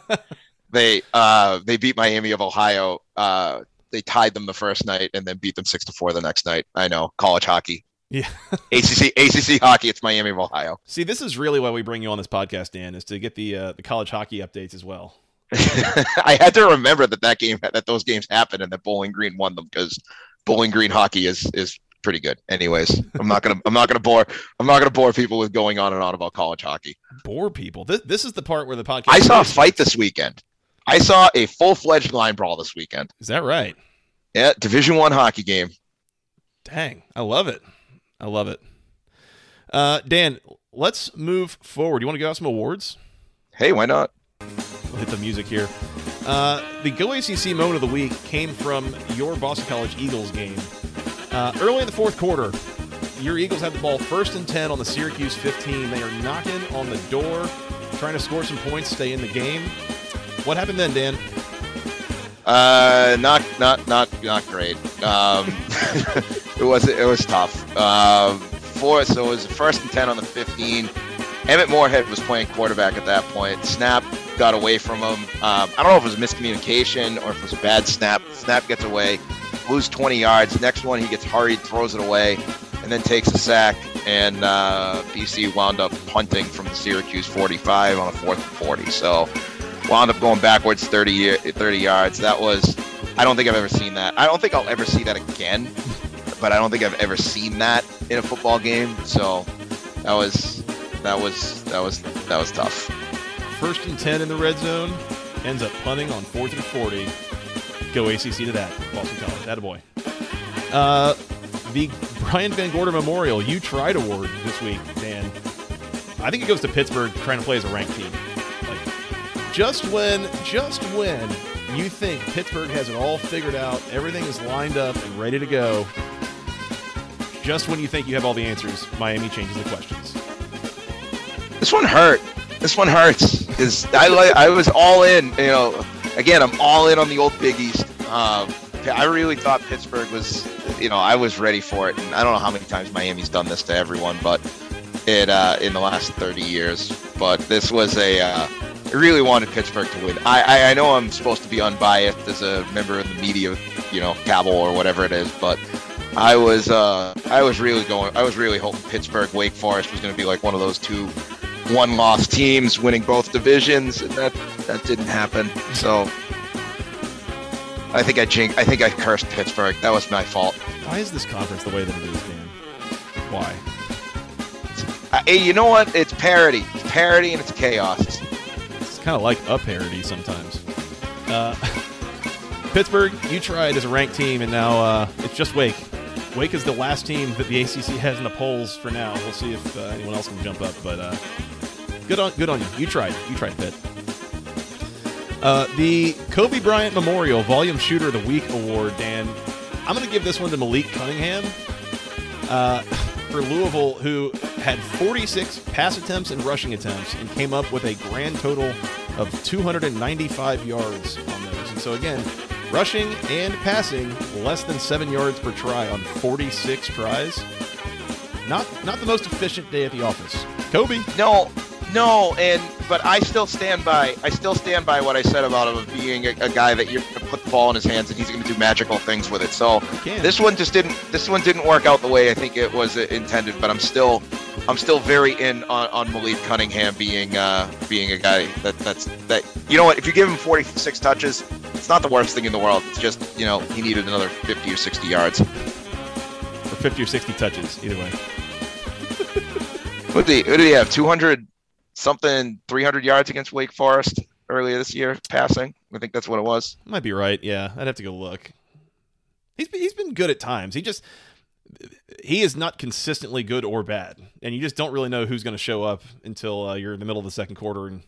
S2: they uh, they beat Miami of Ohio uh, they tied them the first night and then beat them six to four the next night. I know college hockey.
S1: Yeah.
S2: ACC ACC hockey. It's Miami of Ohio.
S1: See, this is really why we bring you on this podcast, Dan, is to get the uh, the college hockey updates as well.
S2: I had to remember that that game that those games happened and that Bowling Green won them because Bowling Green hockey is is pretty good. Anyways, I'm not gonna I'm not gonna bore I'm not gonna bore people with going on and on about college hockey.
S1: Bore people. This this is the part where the podcast.
S2: I saw a fight this weekend. I saw a full fledged line brawl this weekend.
S1: Is that right?
S2: Yeah, Division One hockey game.
S1: Dang, I love it. I love it. Uh, Dan, let's move forward. You want to go out some awards?
S2: Hey, why not?
S1: Hit the music here. Uh, the Go ACC moment of the week came from your Boston College Eagles game. Uh, early in the fourth quarter, your Eagles had the ball first and 10 on the Syracuse 15. They are knocking on the door, trying to score some points, stay in the game. What happened then, Dan?
S2: Uh, not not not not great. Um, it was it was tough. Um, four, so it was first and ten on the fifteen. Emmett Morehead was playing quarterback at that point. Snap got away from him. Um, I don't know if it was miscommunication or if it was a bad snap. Snap gets away, lose 20 yards. Next one, he gets hurried, throws it away, and then takes a sack. And uh, BC wound up punting from the Syracuse 45 on a fourth and 40. So wound up going backwards 30, 30 yards. That was, I don't think I've ever seen that. I don't think I'll ever see that again, but I don't think I've ever seen that in a football game. So that was, that was, that was, that was tough.
S1: First and 10 in the red zone, ends up punting on fourth and 40. Go ACC to that. Boston College. Attaboy. Uh, the Brian VanGorder Memorial You Tried Award this week, Dan. I think it goes to Pittsburgh trying to play as a ranked team just when, just when you think Pittsburgh has it all figured out, everything is lined up and ready to go, just when you think you have all the answers, Miami changes the questions.
S2: This one hurt. This one hurts because I I was all in. You know, again, I'm all in on the old Big East. Um, I really thought Pittsburgh was, you know, I was ready for it, and I don't know how many times Miami's done this to everyone, but it uh, in the last 30 years. But this was a uh, I really wanted Pittsburgh to win. I, I, I know I'm supposed to be unbiased as a member of the media, you know, cabal or whatever it is, but I was uh, I was really going. I was really hoping Pittsburgh Wake Forest was going to be like one of those two one loss teams winning both divisions, and that that didn't happen. So I think I jink. I think I cursed Pittsburgh. That was my fault.
S1: Why is this conference the way that it is, Dan? Why?
S2: Uh, you know what? It's parody. It's parody and it's chaos It's
S1: kind of like a parody sometimes. Uh, Pittsburgh, you tried as a ranked team, and now uh, it's just Wake. Wake is the last team that the ACC has in the polls for now. We'll see if uh, anyone else can jump up, but uh, good on good on you. You tried. You tried, Pitt. Uh, the Kobe Bryant Memorial Volume Shooter of the Week Award, Dan. I'm going to give this one to Malik Cunningham uh, for Louisville, who had 46 pass attempts and rushing attempts and came up with a grand total of 295 yards on those. And so, again, rushing and passing less than seven yards per try on 46 tries. Not not the most efficient day at the office. Kobe.
S2: No, no, and but I still stand by. I still stand by what I said about him being a, a guy that you're put the ball in his hands and he's going to do magical things with it. So this one just didn't. This one didn't work out the way I think it was intended. But I'm still, I'm still very in on, on Malik Cunningham being uh, being a guy that that's that. You know what? If you give him 46 touches, it's not the worst thing in the world. It's just you know he needed another 50 or 60 yards.
S1: Or 50 or 60 touches, either way.
S2: What did he, did he have? 200 something, 300 yards against Wake Forest earlier this year, passing. I think that's what it was.
S1: Might be right. Yeah, I'd have to go look. He's been, he's been good at times. He just he is not consistently good or bad, and you just don't really know who's going to show up until uh, you're in the middle of the second quarter and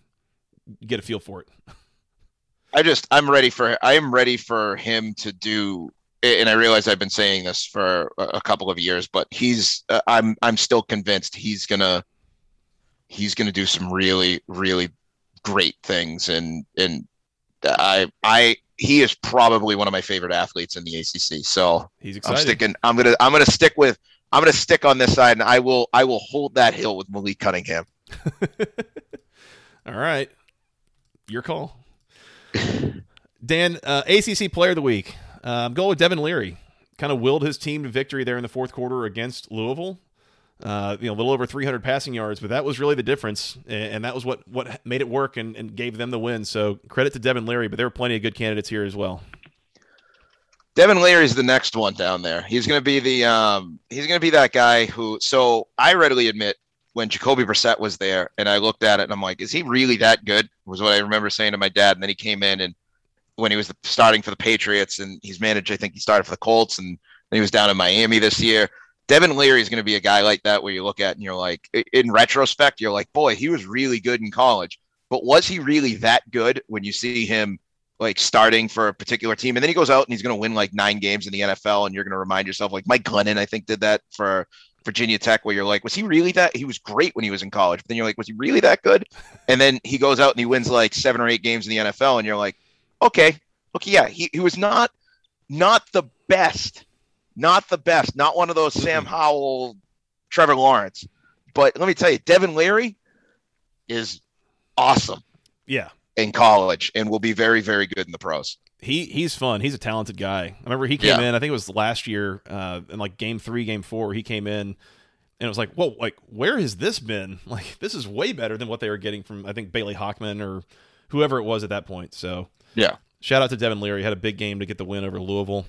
S1: get a feel for it.
S2: I just I'm ready for I am ready for him to do and I realize I've been saying this for a couple of years, but he's uh, I'm I'm still convinced he's gonna he's gonna do some really really great things, and and I I he is probably one of my favorite athletes in the ACC. So
S1: he's excited.
S2: I'm sticking. I'm gonna I'm gonna stick with I'm gonna stick on this side, and I will I will hold that hill with Malik Cunningham.
S1: All right, your call. Dan, uh, ACC Player of the Week. Um, go with Devin Leary. Kind of willed his team to victory there in the fourth quarter against Louisville. Uh, you know, a little over 300 passing yards, but that was really the difference, and that was what what made it work and, and gave them the win. So credit to Devin Leary, but there were plenty of good candidates here as well.
S2: Devin Leary is the next one down there. He's going to be the um, he's going to be that guy who. So I readily admit when Jacoby Brissett was there, and I looked at it and I'm like, is he really that good? Was what I remember saying to my dad. And then he came in and when he was starting for the Patriots, and he's managed. I think he started for the Colts, and he was down in Miami this year. Devin Leary is going to be a guy like that where you look at and you're like, in retrospect, you're like, boy, he was really good in college, but was he really that good when you see him like starting for a particular team? And then he goes out and he's going to win like nine games in the NFL, and you're going to remind yourself, like Mike Glennon, I think, did that for Virginia Tech, where you're like, was he really that? He was great when he was in college, but then you're like, was he really that good? And then he goes out and he wins like seven or eight games in the NFL, and you're like, okay, look, yeah, he, he was not not the best, not the best, not one of those Sam Howell, Trevor Lawrence. But let me tell you, Devin Leary is awesome.
S1: Yeah.
S2: In college and will be very, very good in the pros.
S1: He he's fun. He's a talented guy. I remember he came yeah. in, I think it was last year, uh, in like game three, game four, he came in and it was like, whoa, like where has this been? Like this is way better than what they were getting from I think Bailey Hockman or whoever it was at that point. So
S2: yeah,
S1: Shout out to Devin Leary. Had a big game to get the win over Louisville.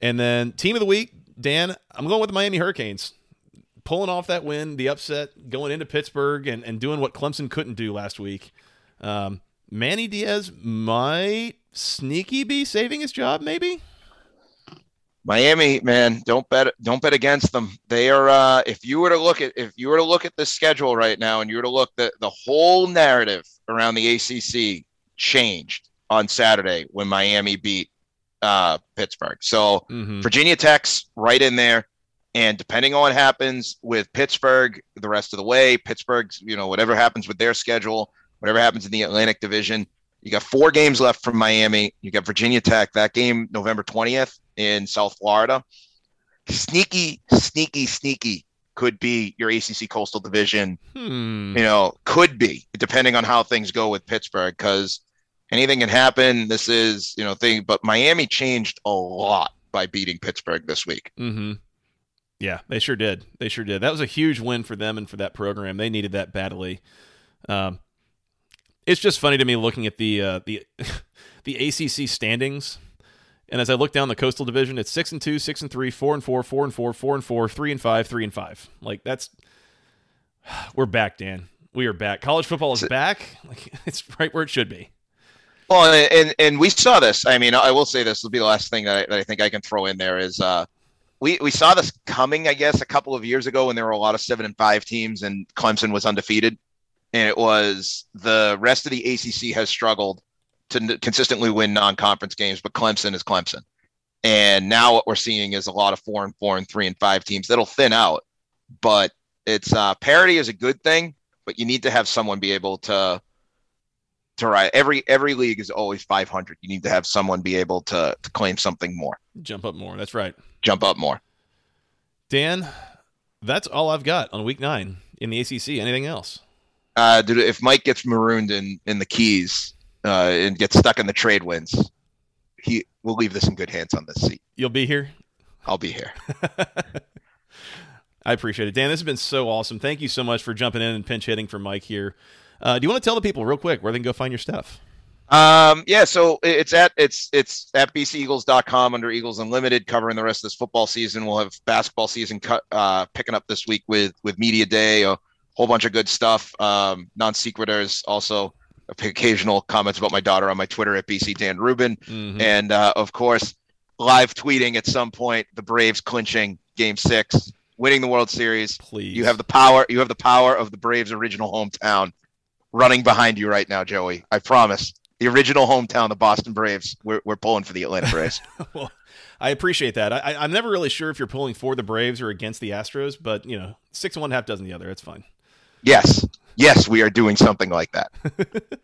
S1: And then team of the week, Dan, I'm going with the Miami Hurricanes. Pulling off that win, the upset, going into Pittsburgh and, and doing what Clemson couldn't do last week. Um, Manny Diaz might sneaky be saving his job, maybe.
S2: Miami, man, don't bet don't bet against them. They are uh if you were to look at if you were to look at the schedule right now and you were to look the the whole narrative around the ACC changed on Saturday when Miami beat uh, Pittsburgh. So mm-hmm. Virginia Tech's right in there. And depending on what happens with Pittsburgh the rest of the way, Pittsburgh's, you know, whatever happens with their schedule, whatever happens in the Atlantic Division, you got four games left from Miami. You got Virginia Tech, that game November 20th in South Florida. Sneaky, sneaky, sneaky could be your ACC Coastal Division.
S1: Hmm.
S2: You know, could be depending on how things go with Pittsburgh because anything can happen. This is, you know, thing, but Miami changed a lot by beating Pittsburgh this week.
S1: Mm-hmm. Yeah, they sure did. They sure did. That was a huge win for them and for that program. They needed that badly. Um, it's just funny to me looking at the uh, the the ACC standings, and as I look down the Coastal Division, it's six and two, six and three, four and four, four and four, four and four, three and five, three and five. Like that's we're back, Dan. We are back. College football is back. Like it's right where it should be.
S2: Well, and and we saw this. I mean, I will say this will be the last thing that I, that I think I can throw in there is uh, we we saw this coming. I guess a couple of years ago when there were a lot of seven and five teams and Clemson was undefeated, and it was the rest of the ACC has struggled to n- consistently win non-conference games, but Clemson is Clemson. And now what we're seeing is a lot of four and four and three and five teams that'll thin out, but it's uh, parity is a good thing, but you need to have someone be able to to ride. Every every league is always 500. You need to have someone be able to to claim something more,
S1: Jump up more. That's right.
S2: jump up more.
S1: Dan, that's all I've got on week nine in the ACC. Anything else?
S2: Uh, dude, if Mike gets marooned in in the keys uh, and gets stuck in the trade winds, he will leave this in good hands on this seat.
S1: You'll be here?
S2: I'll be here.
S1: I appreciate it. Dan, this has been so awesome. Thank you so much for jumping in and pinch hitting for Mike here. Uh, do you want to tell the people real quick where they can go find your stuff?
S2: Um, yeah, so it's at it's it's at bceagles.com under Eagles Unlimited, covering the rest of this football season. We'll have basketball season cut uh picking up this week with with media day, a whole bunch of good stuff. Um, non sequiturs, also occasional comments about my daughter on my Twitter at BC Dan Rubin,
S1: Mhm.
S2: and uh, of course, live tweeting at some point the Braves clinching Game Six, winning the World Series.
S1: Please.
S2: You have the power. You have the power of the Braves' original hometown running behind you right now, Joey. I promise. The original hometown, the Boston Braves. We're, we're pulling for the Atlanta Braves.
S1: well, I appreciate that. I, I'm never really sure if you're pulling for the Braves or against the Astros, but you know, six and one, half dozen the other. It's fine.
S2: yes, yes, we are doing something like that.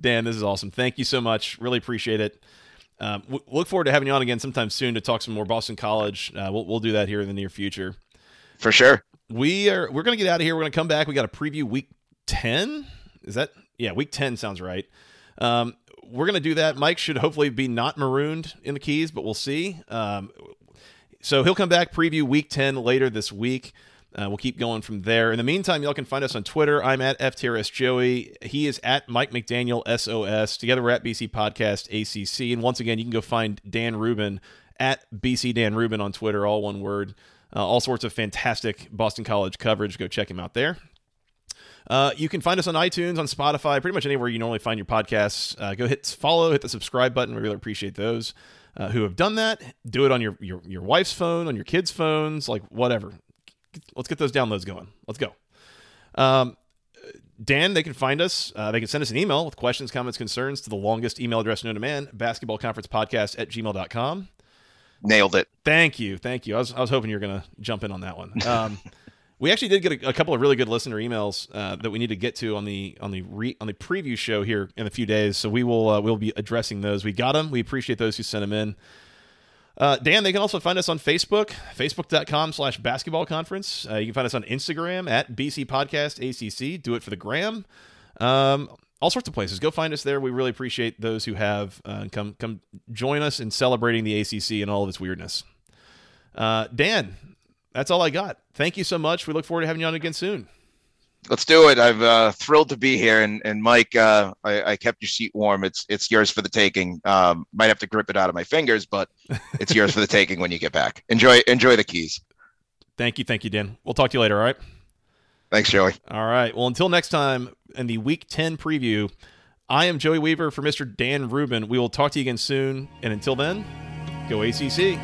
S1: Dan, this is awesome. Thank you so much. Really appreciate it. Um, w- look forward to having you on again sometime soon to talk some more Boston College. Uh, we'll, we'll do that here in the near future.
S2: For sure.
S1: We are we're gonna get out of here. We're gonna come back. We got a preview week ten. Is that yeah? Week ten sounds right. Um, we're gonna do that. Mike should hopefully be not marooned in the keys, but we'll see. Um, so he'll come back preview week ten later this week. Uh, we'll keep going from there. In the meantime, y'all can find us on Twitter. I'm at FTRS Joey. He is at Mike McDaniel SOS. Together we're at BC Podcast ACC. And once again, you can go find Dan Rubin at BC Dan Rubin on Twitter, all one word. Uh, all sorts of fantastic Boston College coverage. Go check him out there. Uh, you can find us on iTunes, on Spotify, pretty much anywhere you normally find your podcasts. Uh, go hit follow, hit the subscribe button. We really appreciate those uh, who have done that. Do it on your, your your wife's phone, on your kids' phones, like whatever. Let's get those downloads going. Let's go. Um, Dan, they can find us. Uh, they can send us an email with questions, comments, concerns to the longest email address known to man, basketballconferencepodcast at gmail.com.
S2: Nailed it.
S1: Thank you, thank you. I was, I was hoping you were going to jump in on that one. Um, we actually did get a, a couple of really good listener emails uh, that we need to get to on the on the re, on the preview show here in a few days. So we will uh, we'll be addressing those. We got them. We appreciate those who sent them in. Uh, Dan, they can also find us on Facebook, facebook.com slash basketball conference. Uh, you can find us on Instagram at BC Podcast ACC. Do it for the gram. Um, all sorts of places. Go find us there. We really appreciate those who have uh, come come join us in celebrating the ACC and all of its weirdness. Uh, Dan, that's all I got. Thank you so much. We look forward to having you on again soon.
S2: Let's do it. I'm uh, thrilled to be here. And and Mike, uh, I, I kept your seat warm. It's it's yours for the taking. Um, might have to grip it out of my fingers, but it's yours for the taking when you get back. Enjoy enjoy the keys.
S1: Thank you, thank you, Dan. We'll talk to you later. All right.
S2: Thanks, Joey.
S1: All right. Well, until next time in the Week 10 preview, I am Joey Weaver for Mr. Dan Rubin. We will talk to you again soon. And until then, go ACC.